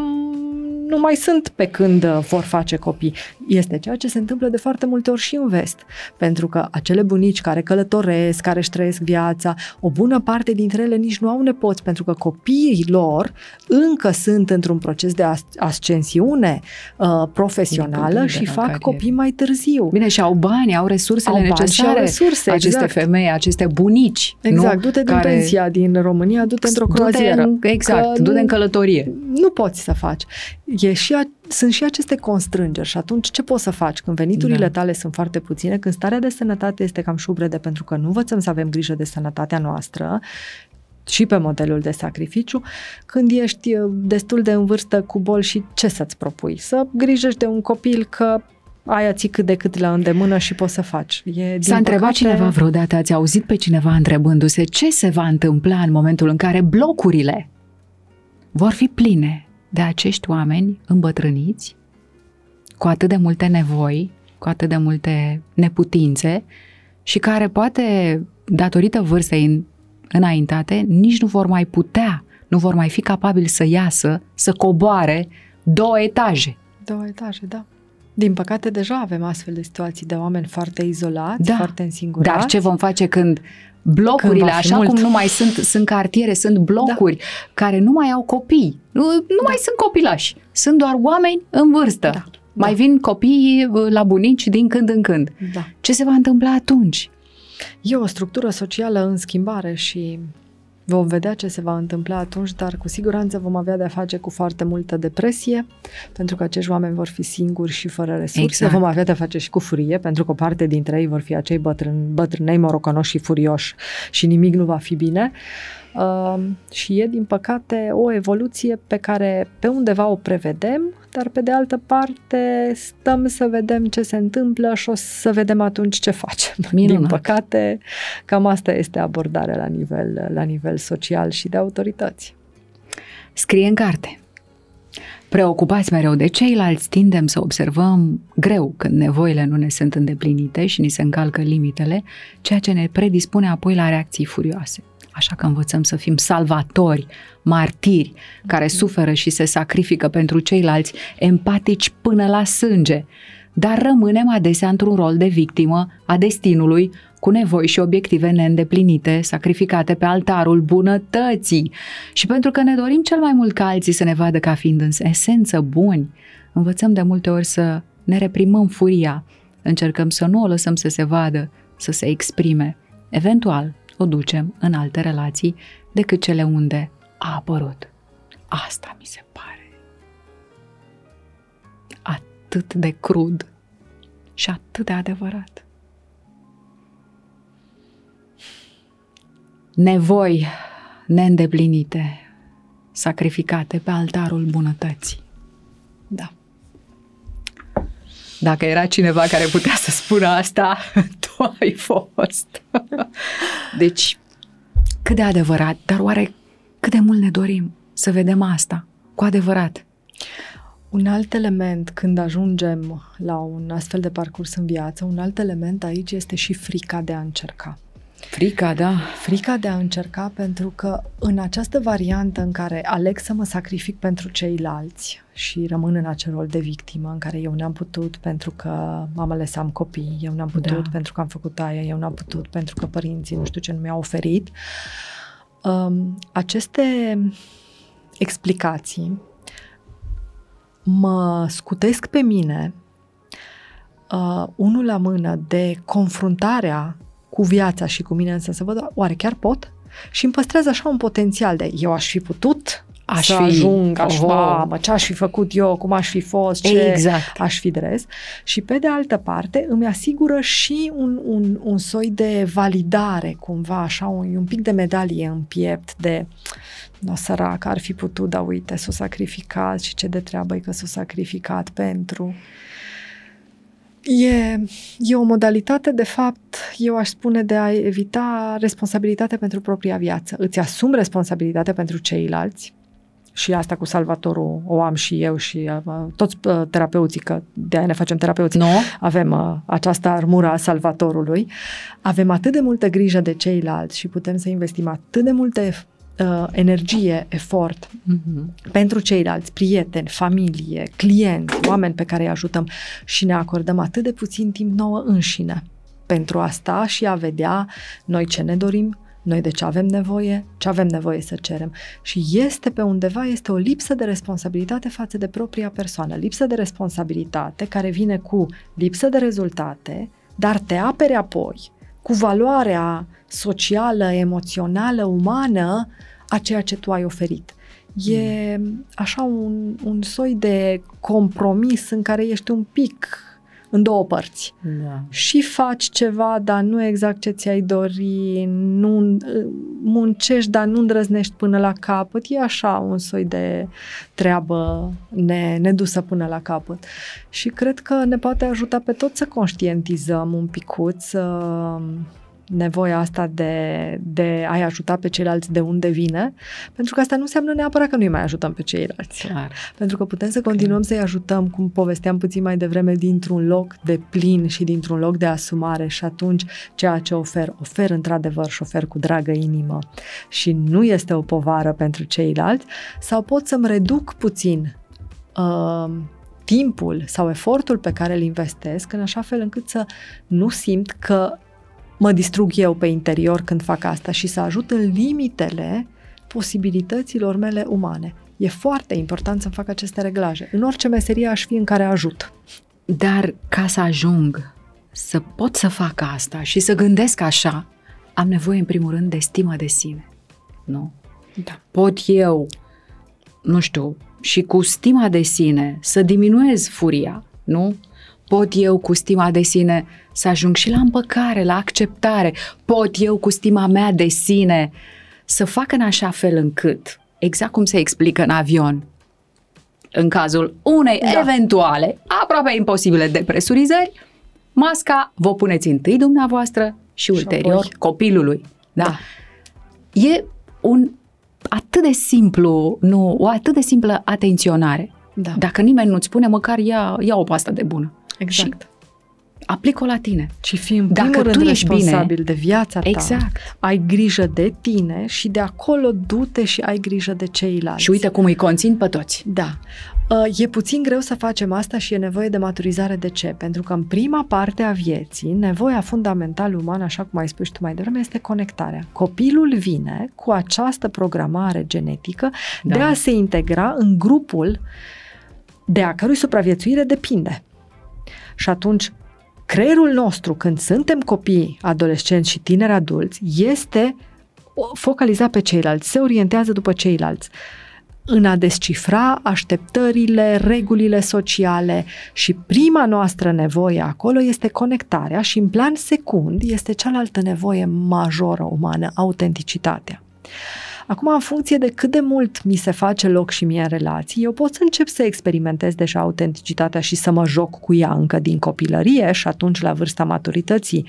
nu mai sunt pe când uh, vor face copii. Este ceea ce se întâmplă de foarte multe ori și în vest. Pentru că acele bunici care călătoresc, care își trăiesc viața, o bună parte dintre ele nici nu au nepoți, pentru că copiii lor încă sunt într-un proces de as- ascensiune uh, Din profesională punct de și vedere al fac carierei. copii mai târziu. Bine, și au bani, au resursele Au bani și necesare. au resurse, aceste exact. femei, aceste bunici. Exact, nu? du-te din Care- pensia din România, du-te într-o Du-te croazieră. în- Exact, Că du-te nu- în călătorie. nu poți să faci. E și a, sunt și aceste constrângeri și atunci ce poți să faci când veniturile Da. tale sunt foarte puține, când starea de sănătate este cam șubrede pentru că nu învățăm să avem grijă de sănătatea noastră și pe modelul de sacrificiu, când ești uh, destul de în vârstă cu boli și ce să-ți propui? Să grijești de un copil că aia ții cât de cât la îndemână și poți să faci. E, din S-a întrebat păcate, cineva vreodată, ați auzit pe cineva întrebându-se ce se va întâmpla în momentul în care blocurile vor fi pline de acești oameni îmbătrâniți, cu atât de multe nevoi, cu atât de multe neputințe și care poate, datorită vârstei înaintate, nici nu vor mai putea, nu vor mai fi capabili să iasă, să coboare două etaje. Două etaje, da. Din păcate, deja avem astfel de situații de oameni foarte izolați, Da. foarte însingurați. Dar ce vom face când blocurile, Când va fi așa mult. cum nu mai sunt, sunt cartiere, sunt blocuri care nu mai au copii, nu, nu mai sunt copilași, sunt doar oameni în vârstă. Da. Mai vin copii uh, la bunici din când în când. Da. Ce se va întâmpla atunci? E o structură socială în schimbare și vom vedea ce se va întâmpla atunci, dar cu siguranță vom avea de-a face cu foarte multă depresie, pentru că acești oameni vor fi singuri și fără resurse. Exact. Vom avea de-a face și cu furie, pentru că o parte dintre ei vor fi acei bătrâni, bătrânei moroconoși și furioși și nimic nu va fi bine. Uh, și e, din păcate, o evoluție pe care pe undeva o prevedem, dar pe de altă parte stăm să vedem ce se întâmplă și o să vedem atunci ce facem. Minunat. Din păcate, cam asta este abordarea la nivel, la nivel social și de autorități. Scrie în carte. Preocupați mereu de ceilalți, tindem să observăm greu când nevoile nu ne sunt îndeplinite și ni se încalcă limitele, ceea ce ne predispune apoi la reacții furioase. Așa că învățăm să fim salvatori, martiri, care suferă și se sacrifică pentru ceilalți, empatici până la sânge, dar rămânem adesea într-un rol de victimă a destinului, cu nevoi și obiective neîndeplinite, sacrificate pe altarul bunătății. Și pentru că ne dorim cel mai mult ca alții să ne vadă ca fiind în esență buni, învățăm de multe ori să ne reprimăm furia, încercăm să nu o lăsăm să se vadă, să se exprime. Eventual, o ducem în alte relații decât cele unde a apărut. Asta mi se pare atât de crud și atât de adevărat. Nevoi neîndeplinite, sacrificate pe altarul bunătății. Da. Dacă era cineva care putea să spună asta, tu ai fost. Deci, cât de adevărat, dar oare cât de mult ne dorim să vedem asta, cu adevărat? Un alt element când ajungem la un astfel de parcurs în viață, un alt element aici este și frica de a încerca. Frica, da. Frica de a încerca pentru că în această variantă în care aleg să mă sacrific pentru ceilalți și rămân în acel rol de victimă în care eu n-am putut pentru că am ales să am copii, eu n-am putut Da. pentru că am făcut aia, eu n-am putut pentru că părinții nu știu ce nu mi-au oferit. Um, aceste explicații mă scutesc pe mine uh, unul la mână de confruntarea cu viața și cu mine însă să văd, oare chiar pot? Și îmi păstrează așa un potențial de eu aș fi putut Aș să fi- ajung, aș Oh. mamă, ce aș fi făcut eu, cum aș fi fost, ce Exact. aș fi dres. Și pe de altă parte îmi asigură și un, un, un soi de validare, cumva, așa, un, un pic de medalie în piept, de no, sărac, ar fi putut, dar uite, s-a sacrificat și ce de treabă e că s-a sacrificat pentru. E, e o modalitate, de fapt, eu aș spune, de a evita responsabilitate pentru propria viață. Îți asumi responsabilitate pentru ceilalți, și asta cu salvatorul o am și eu și uh, toți uh, terapeuții, că de aia ne facem terapeuți, Nu? avem uh, această armură a salvatorului, avem atât de multă grijă de ceilalți și putem să investim atât de multe uh, energie, efort Mm-hmm. pentru ceilalți, prieteni, familie, clienți, oameni pe care îi ajutăm și ne acordăm atât de puțin timp nouă înșine pentru a sta și a vedea noi ce ne dorim, noi de ce avem nevoie, ce avem nevoie să cerem. Și este pe undeva, este o lipsă de responsabilitate față de propria persoană, lipsă de responsabilitate care vine cu lipsă de rezultate, dar te apere apoi cu valoarea socială, emoțională, umană a ceea ce tu ai oferit. E așa un, un soi de compromis în care ești un pic în două părți. Da. Și faci ceva, dar nu exact ce ți-ai dori, nu muncești, dar nu îndrăznești până la capăt. E așa un soi de treabă ne, nedusă până la capăt. Și cred că ne poate ajuta pe toți să conștientizăm un picuț, să nevoia asta de, de a-i ajuta pe ceilalți de unde vine, pentru că asta nu înseamnă neapărat că nu-i mai ajutăm pe ceilalți. Clar. Pentru că putem să continuăm să-i ajutăm, cum povesteam puțin mai devreme, dintr-un loc de plin și dintr-un loc de asumare și atunci ceea ce ofer, ofer într-adevăr și șofer cu dragă inimă și nu este o povară pentru ceilalți, sau pot să-mi reduc puțin uh, timpul sau efortul pe care îl investesc în așa fel încât să nu simt că mă distrug eu pe interior când fac asta și să ajut în limitele posibilităților mele umane. E foarte important să fac aceste reglaje. În orice meserie aș fi în care ajut. Dar ca să ajung să pot să fac asta și să gândesc așa, am nevoie în primul rând de stimă de sine. Nu? Da. Pot eu, nu știu, și cu stima de sine să diminuez furia, nu? Pot eu cu stima de sine să ajung și la împăcare, la acceptare. Pot eu cu stima mea de sine să fac în așa fel încât, exact cum se explică în avion, în cazul unei da. eventuale, aproape imposibile depresurizări, masca vă puneți întâi dumneavoastră și, și ulterior apoi. copilului. Da. da. E un atât de simplu, nu, o atât de simplă atenționare. Da. Dacă nimeni nu-ți spune, măcar ia, ia o pastă de bună. Exact. Și aplic-o la tine. Și fii în Dacă tu ești responsabil bine, de viața ta, exact. ai grijă de tine și de acolo du-te și ai grijă de ceilalți. Și uite cum îi conțin pe toți. Da. Uh, e puțin greu să facem asta și e nevoie de maturizare. De ce? Pentru că în prima parte a vieții, nevoia fundamentală umană, așa cum ai spus tu mai devreme, este conectarea. Copilul vine cu această programare genetică da. de a se integra în grupul de a cărui supraviețuire depinde. Și atunci, creierul nostru, când suntem copii, adolescenți și tineri adulți, este focalizat pe ceilalți, se orientează după ceilalți în a descifra așteptările, regulile sociale și prima noastră nevoie acolo este conectarea și în plan secund este cealaltă nevoie majoră umană, autenticitatea. Acum, în funcție de cât de mult mi se face loc și mie în relații, eu pot să încep să experimentez deja autenticitatea și să mă joc cu ea încă din copilărie și atunci, la vârsta maturității,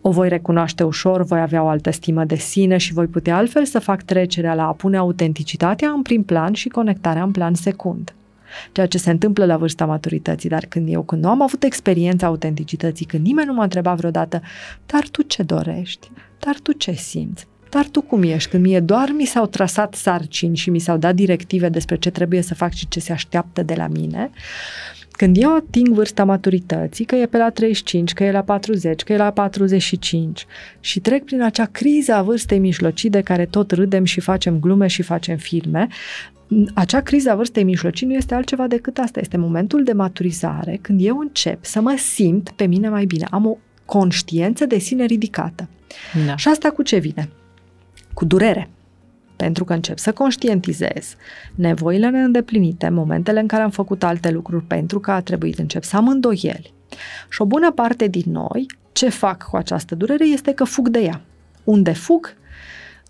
o voi recunoaște ușor, voi avea o altă stimă de sine și voi putea altfel să fac trecerea la a pune autenticitatea în prim plan și conectarea în plan secund ceea ce se întâmplă la vârsta maturității, dar când eu, când nu am avut experiența autenticității, când nimeni nu m-a întrebat vreodată, dar tu ce dorești? Dar tu ce simți? Dar tu cum ești? Când mie doar mi s-au trasat sarcini și mi s-au dat directive despre ce trebuie să fac și ce se așteaptă de la mine, când eu ating vârsta maturității, că e pe la 35, că e la 40, că e la 45 și trec prin acea criză a vârstei mijlocii de care tot râdem și facem glume și facem filme, acea criză a vârstei mijlocii nu este altceva decât asta. Este momentul de maturizare când eu încep să mă simt pe mine mai bine. Am o conștiență de sine ridicată. Da. Și asta cu ce vine? Cu durere pentru că încep să conștientizez nevoile neîndeplinite, momentele în care am făcut alte lucruri pentru că a trebuit încep să am îndoieli. Și o bună parte din noi, ce fac cu această durere este că fug de ea. Unde fug?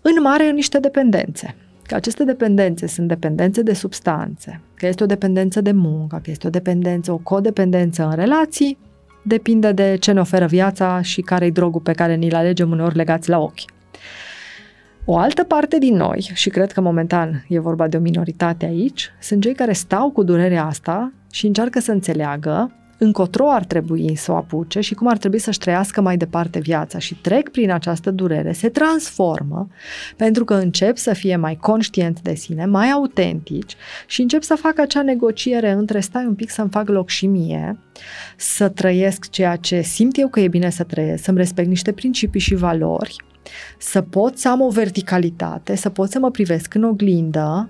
În mare în niște dependențe. Că aceste dependențe sunt dependențe de substanțe, că este o dependență de muncă, că este o dependență, o codependență în relații, depinde de ce ne oferă viața și care-i drogul pe care ni-l alegem uneori legați la ochi. O altă parte din noi, și cred că momentan e vorba de o minoritate aici, sunt cei care stau cu durerea asta și încearcă să înțeleagă încotro ar trebui să o apuce și cum ar trebui să-și trăiască mai departe viața. Și trec prin această durere, se transformă pentru că încep să fie mai conștient de sine, mai autentici și încep să facă acea negociere între stai un pic să-mi fac loc și mie, să trăiesc ceea ce simt eu că e bine să trăiesc, să-mi respect niște principii și valori să pot să am o verticalitate, să pot să mă privesc în oglindă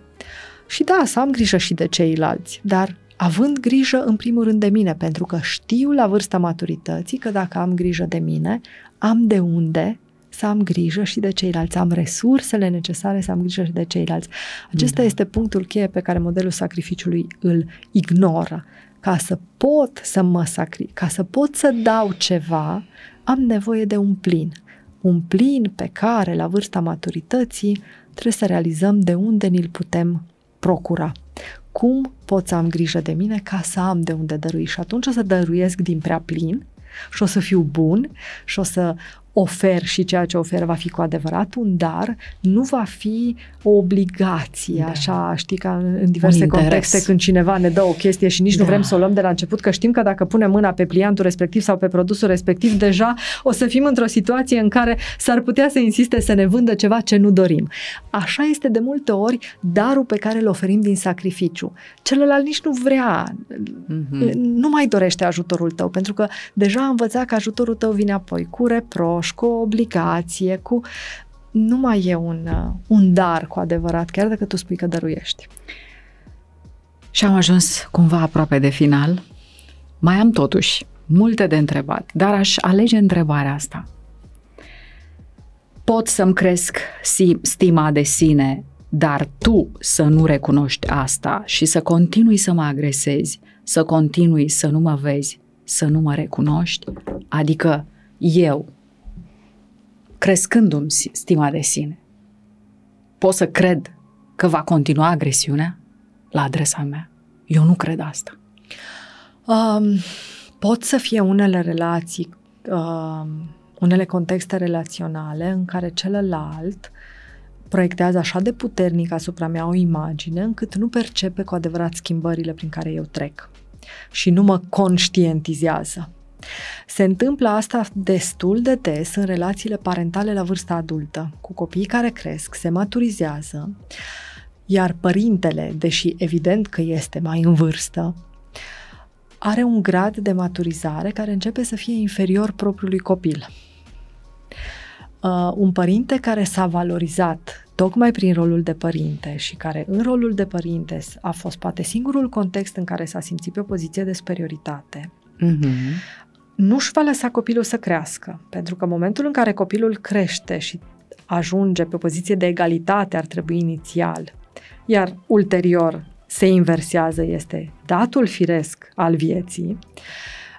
și da, să am grijă și de ceilalți, dar având grijă în primul rând de mine, pentru că știu la vârsta maturității că dacă am grijă de mine, am de unde să am grijă și de ceilalți, am resursele necesare să am grijă și de ceilalți. Acesta da. este punctul cheie pe care modelul sacrificiului îl ignoră. Ca să pot să mă sacri, ca să pot să dau ceva, am nevoie de un plin un plin pe care, la vârsta maturității, trebuie să realizăm de unde ni-l putem procura. Cum pot să am grijă de mine ca să am de unde dărui? Și atunci o să dăruiesc din prea plin și o să fiu bun și o să ofer și ceea ce ofer va fi cu adevărat un dar, nu va fi o obligație, da. așa, știi, ca în diverse contexte când cineva ne dă o chestie și nici da. nu vrem să o luăm de la început, că știm că dacă punem mâna pe pliantul respectiv sau pe produsul respectiv, deja o să fim într-o situație în care s-ar putea să insiste să ne vândă ceva ce nu dorim. Așa este de multe ori darul pe care îl oferim din sacrificiu. Celălalt nici nu vrea, mm-hmm. nu mai dorește ajutorul tău, pentru că deja a învățat că ajutorul tău vine apoi cu reproș, cu o obligație, cu... Nu mai e un, uh, un dar cu adevărat, chiar dacă tu spui că dăruiești. Și am ajuns cumva aproape de final. Mai am totuși multe de întrebat, dar aș alege întrebarea asta. Pot să-mi cresc stima de sine, dar tu să nu recunoști asta și să continui să mă agresezi, să continui să nu mă vezi, să nu mă recunoști? Adică eu, crescându-mi stima de sine, pot să cred că va continua agresiunea la adresa mea? Eu nu cred asta. Um, pot să fie unele relații, um, unele contexte relaționale în care celălalt proiectează așa de puternic asupra mea o imagine încât nu percepe cu adevărat schimbările prin care eu trec și nu mă conștientizează. Se întâmplă asta destul de des în relațiile parentale la vârsta adultă, cu copiii care cresc, se maturizează, iar părintele, deși evident că este mai în vârstă, are un grad de maturizare care începe să fie inferior propriului copil. Uh, un părinte care s-a valorizat tocmai prin rolul de părinte și care în rolul de părinte a fost poate singurul context în care s-a simțit pe o poziție de superioritate, mm-hmm. Nu-și va lăsa copilul să crească, pentru că în momentul în care copilul crește și ajunge pe o poziție de egalitate ar trebui inițial, iar ulterior se inversează, este datul firesc al vieții,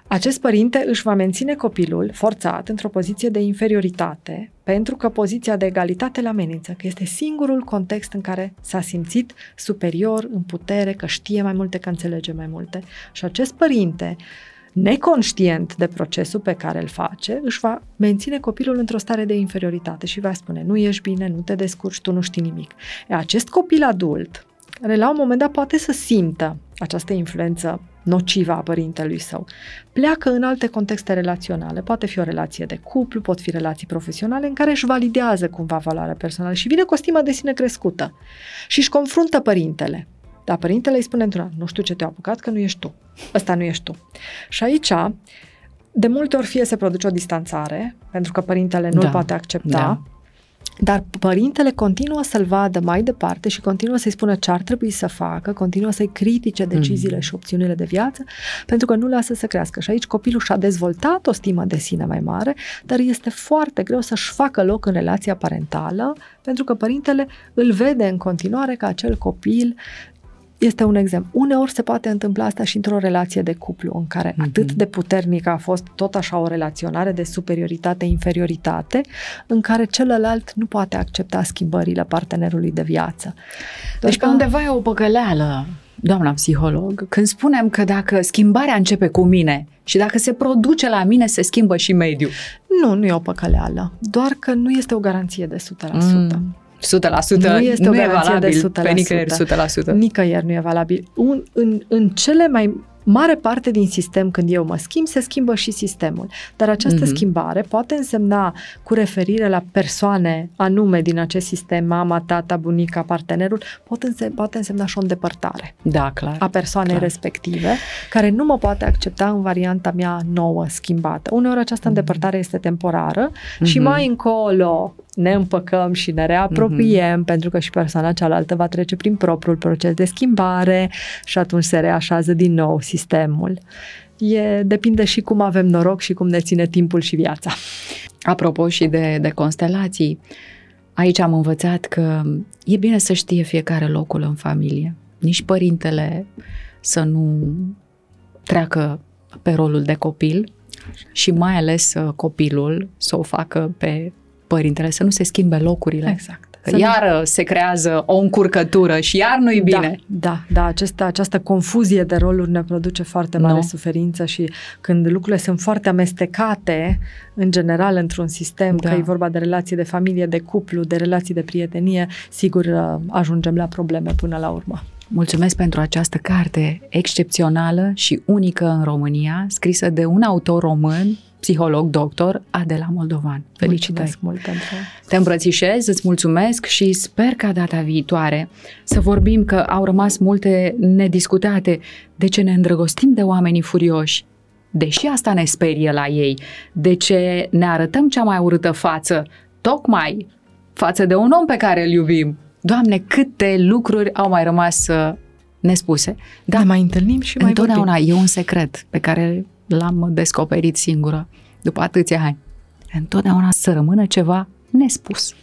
acest părinte își va menține copilul forțat într-o poziție de inferioritate pentru că poziția de egalitate îl amenință, că este singurul context în care s-a simțit superior, în putere, că știe mai multe, că înțelege mai multe. Și acest părinte, neconștient de procesul pe care îl face, își va menține copilul într-o stare de inferioritate și va spune, nu ești bine, nu te descurci, tu nu știi nimic. E acest copil adult, care la un moment dat poate să simtă această influență nocivă a părintelui său. Pleacă în alte contexte relaționale. Poate fi o relație de cuplu, pot fi relații profesionale în care își validează cumva valoarea personală și vine cu o stimă de sine crescută și își confruntă părintele. Dar părintele îi spune într-una, nu știu ce te-a apucat, că nu ești tu. Ăsta nu ești tu. Și aici, de multe ori fie se produce o distanțare, pentru că părintele nu-l da, poate accepta, da dar părintele continuă să-l vadă mai departe și continuă să-i spună ce ar trebui să facă, continuă să-i critique deciziile mm-hmm. și opțiunile de viață, pentru că nu lasă să crească. Și aici copilul și-a dezvoltat o stimă de sine mai mare, dar este foarte greu să-și facă loc în relația parentală, pentru că părintele îl vede în continuare ca acel copil este un exemplu. Uneori se poate întâmpla asta și într-o relație de cuplu, în care mm-hmm. atât de puternică a fost tot așa o relaționare de superioritate-inferioritate, în care celălalt nu poate accepta schimbările partenerului de viață. Deci pe undeva e o păcăleală, doamna psiholog, când spunem că dacă schimbarea începe cu mine și dacă se produce la mine, se schimbă și mediul. Nu, nu e o păcăleală, doar că nu este o garanție de 100%. Mm. 100%. Nu este nu o e valabil de 100%. pe nicăieri 100%. Nicăieri nu e valabil. Un, în, în cele mai mare parte din sistem, când eu mă schimb, se schimbă și sistemul. Dar această mm-hmm. schimbare poate însemna, cu referire la persoane anume din acest sistem, mama, tata, bunica, partenerul, pot înse- poate însemna și o îndepărtare da, clar, a persoanei clar. respective, care nu mă poate accepta în varianta mea nouă, schimbată. Uneori această mm-hmm. îndepărtare este temporară mm-hmm. și mai încolo ne împăcăm și ne reapropiem, mm-hmm. pentru că și persoana cealaltă va trece prin propriul proces de schimbare și atunci se reașează din nou sistemul. E, depinde și cum avem noroc și cum ne ține timpul și viața. Apropo și de, de constelații, aici am învățat că e bine să știe fiecare locul în familie. Nici părintele să nu treacă pe rolul de copil și mai ales uh, copilul să o facă pe părintele, să nu se schimbe locurile. Exact. Că să iar nu... se creează o încurcătură și iar nu-i da, bine. Da, da, acesta, această confuzie de roluri ne produce foarte mare no. suferință și când lucrurile sunt foarte amestecate, în general, într-un sistem, da. că e vorba de relații de familie, de cuplu, de relații de prietenie, sigur uh, ajungem la probleme până la urmă. Mulțumesc pentru această carte excepțională și unică în România, scrisă de un autor român, psiholog, doctor, Adela Moldovan. Felicitări! Mulțumesc mult pentru... Te îmbrățișez, îți mulțumesc și sper ca data viitoare să vorbim că au rămas multe nediscutate. De ce ne îndrăgostim de oamenii furioși? Deși asta ne sperie la ei. De ce ne arătăm cea mai urâtă față? Tocmai față de un om pe care îl iubim. Doamne, câte lucruri au mai rămas uh, nespuse. Da, ne mai întâlnim și mai Întotdeauna vorbim. e un secret pe care l-am descoperit singură după atâția ani. Întotdeauna să rămână ceva nespus.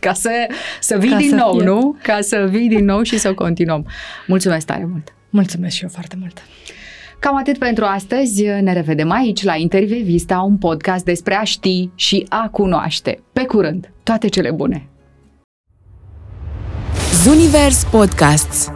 Ca să, să vii Ca din să nou, fie. nu? Ca să vii din nou și să continuăm. Mulțumesc tare mult! Mulțumesc și eu foarte mult! Cam atât pentru astăzi. Ne revedem aici la Intervie Vista, un podcast despre a ști și a cunoaște. Pe curând! Toate cele bune! Zunivers Podcasts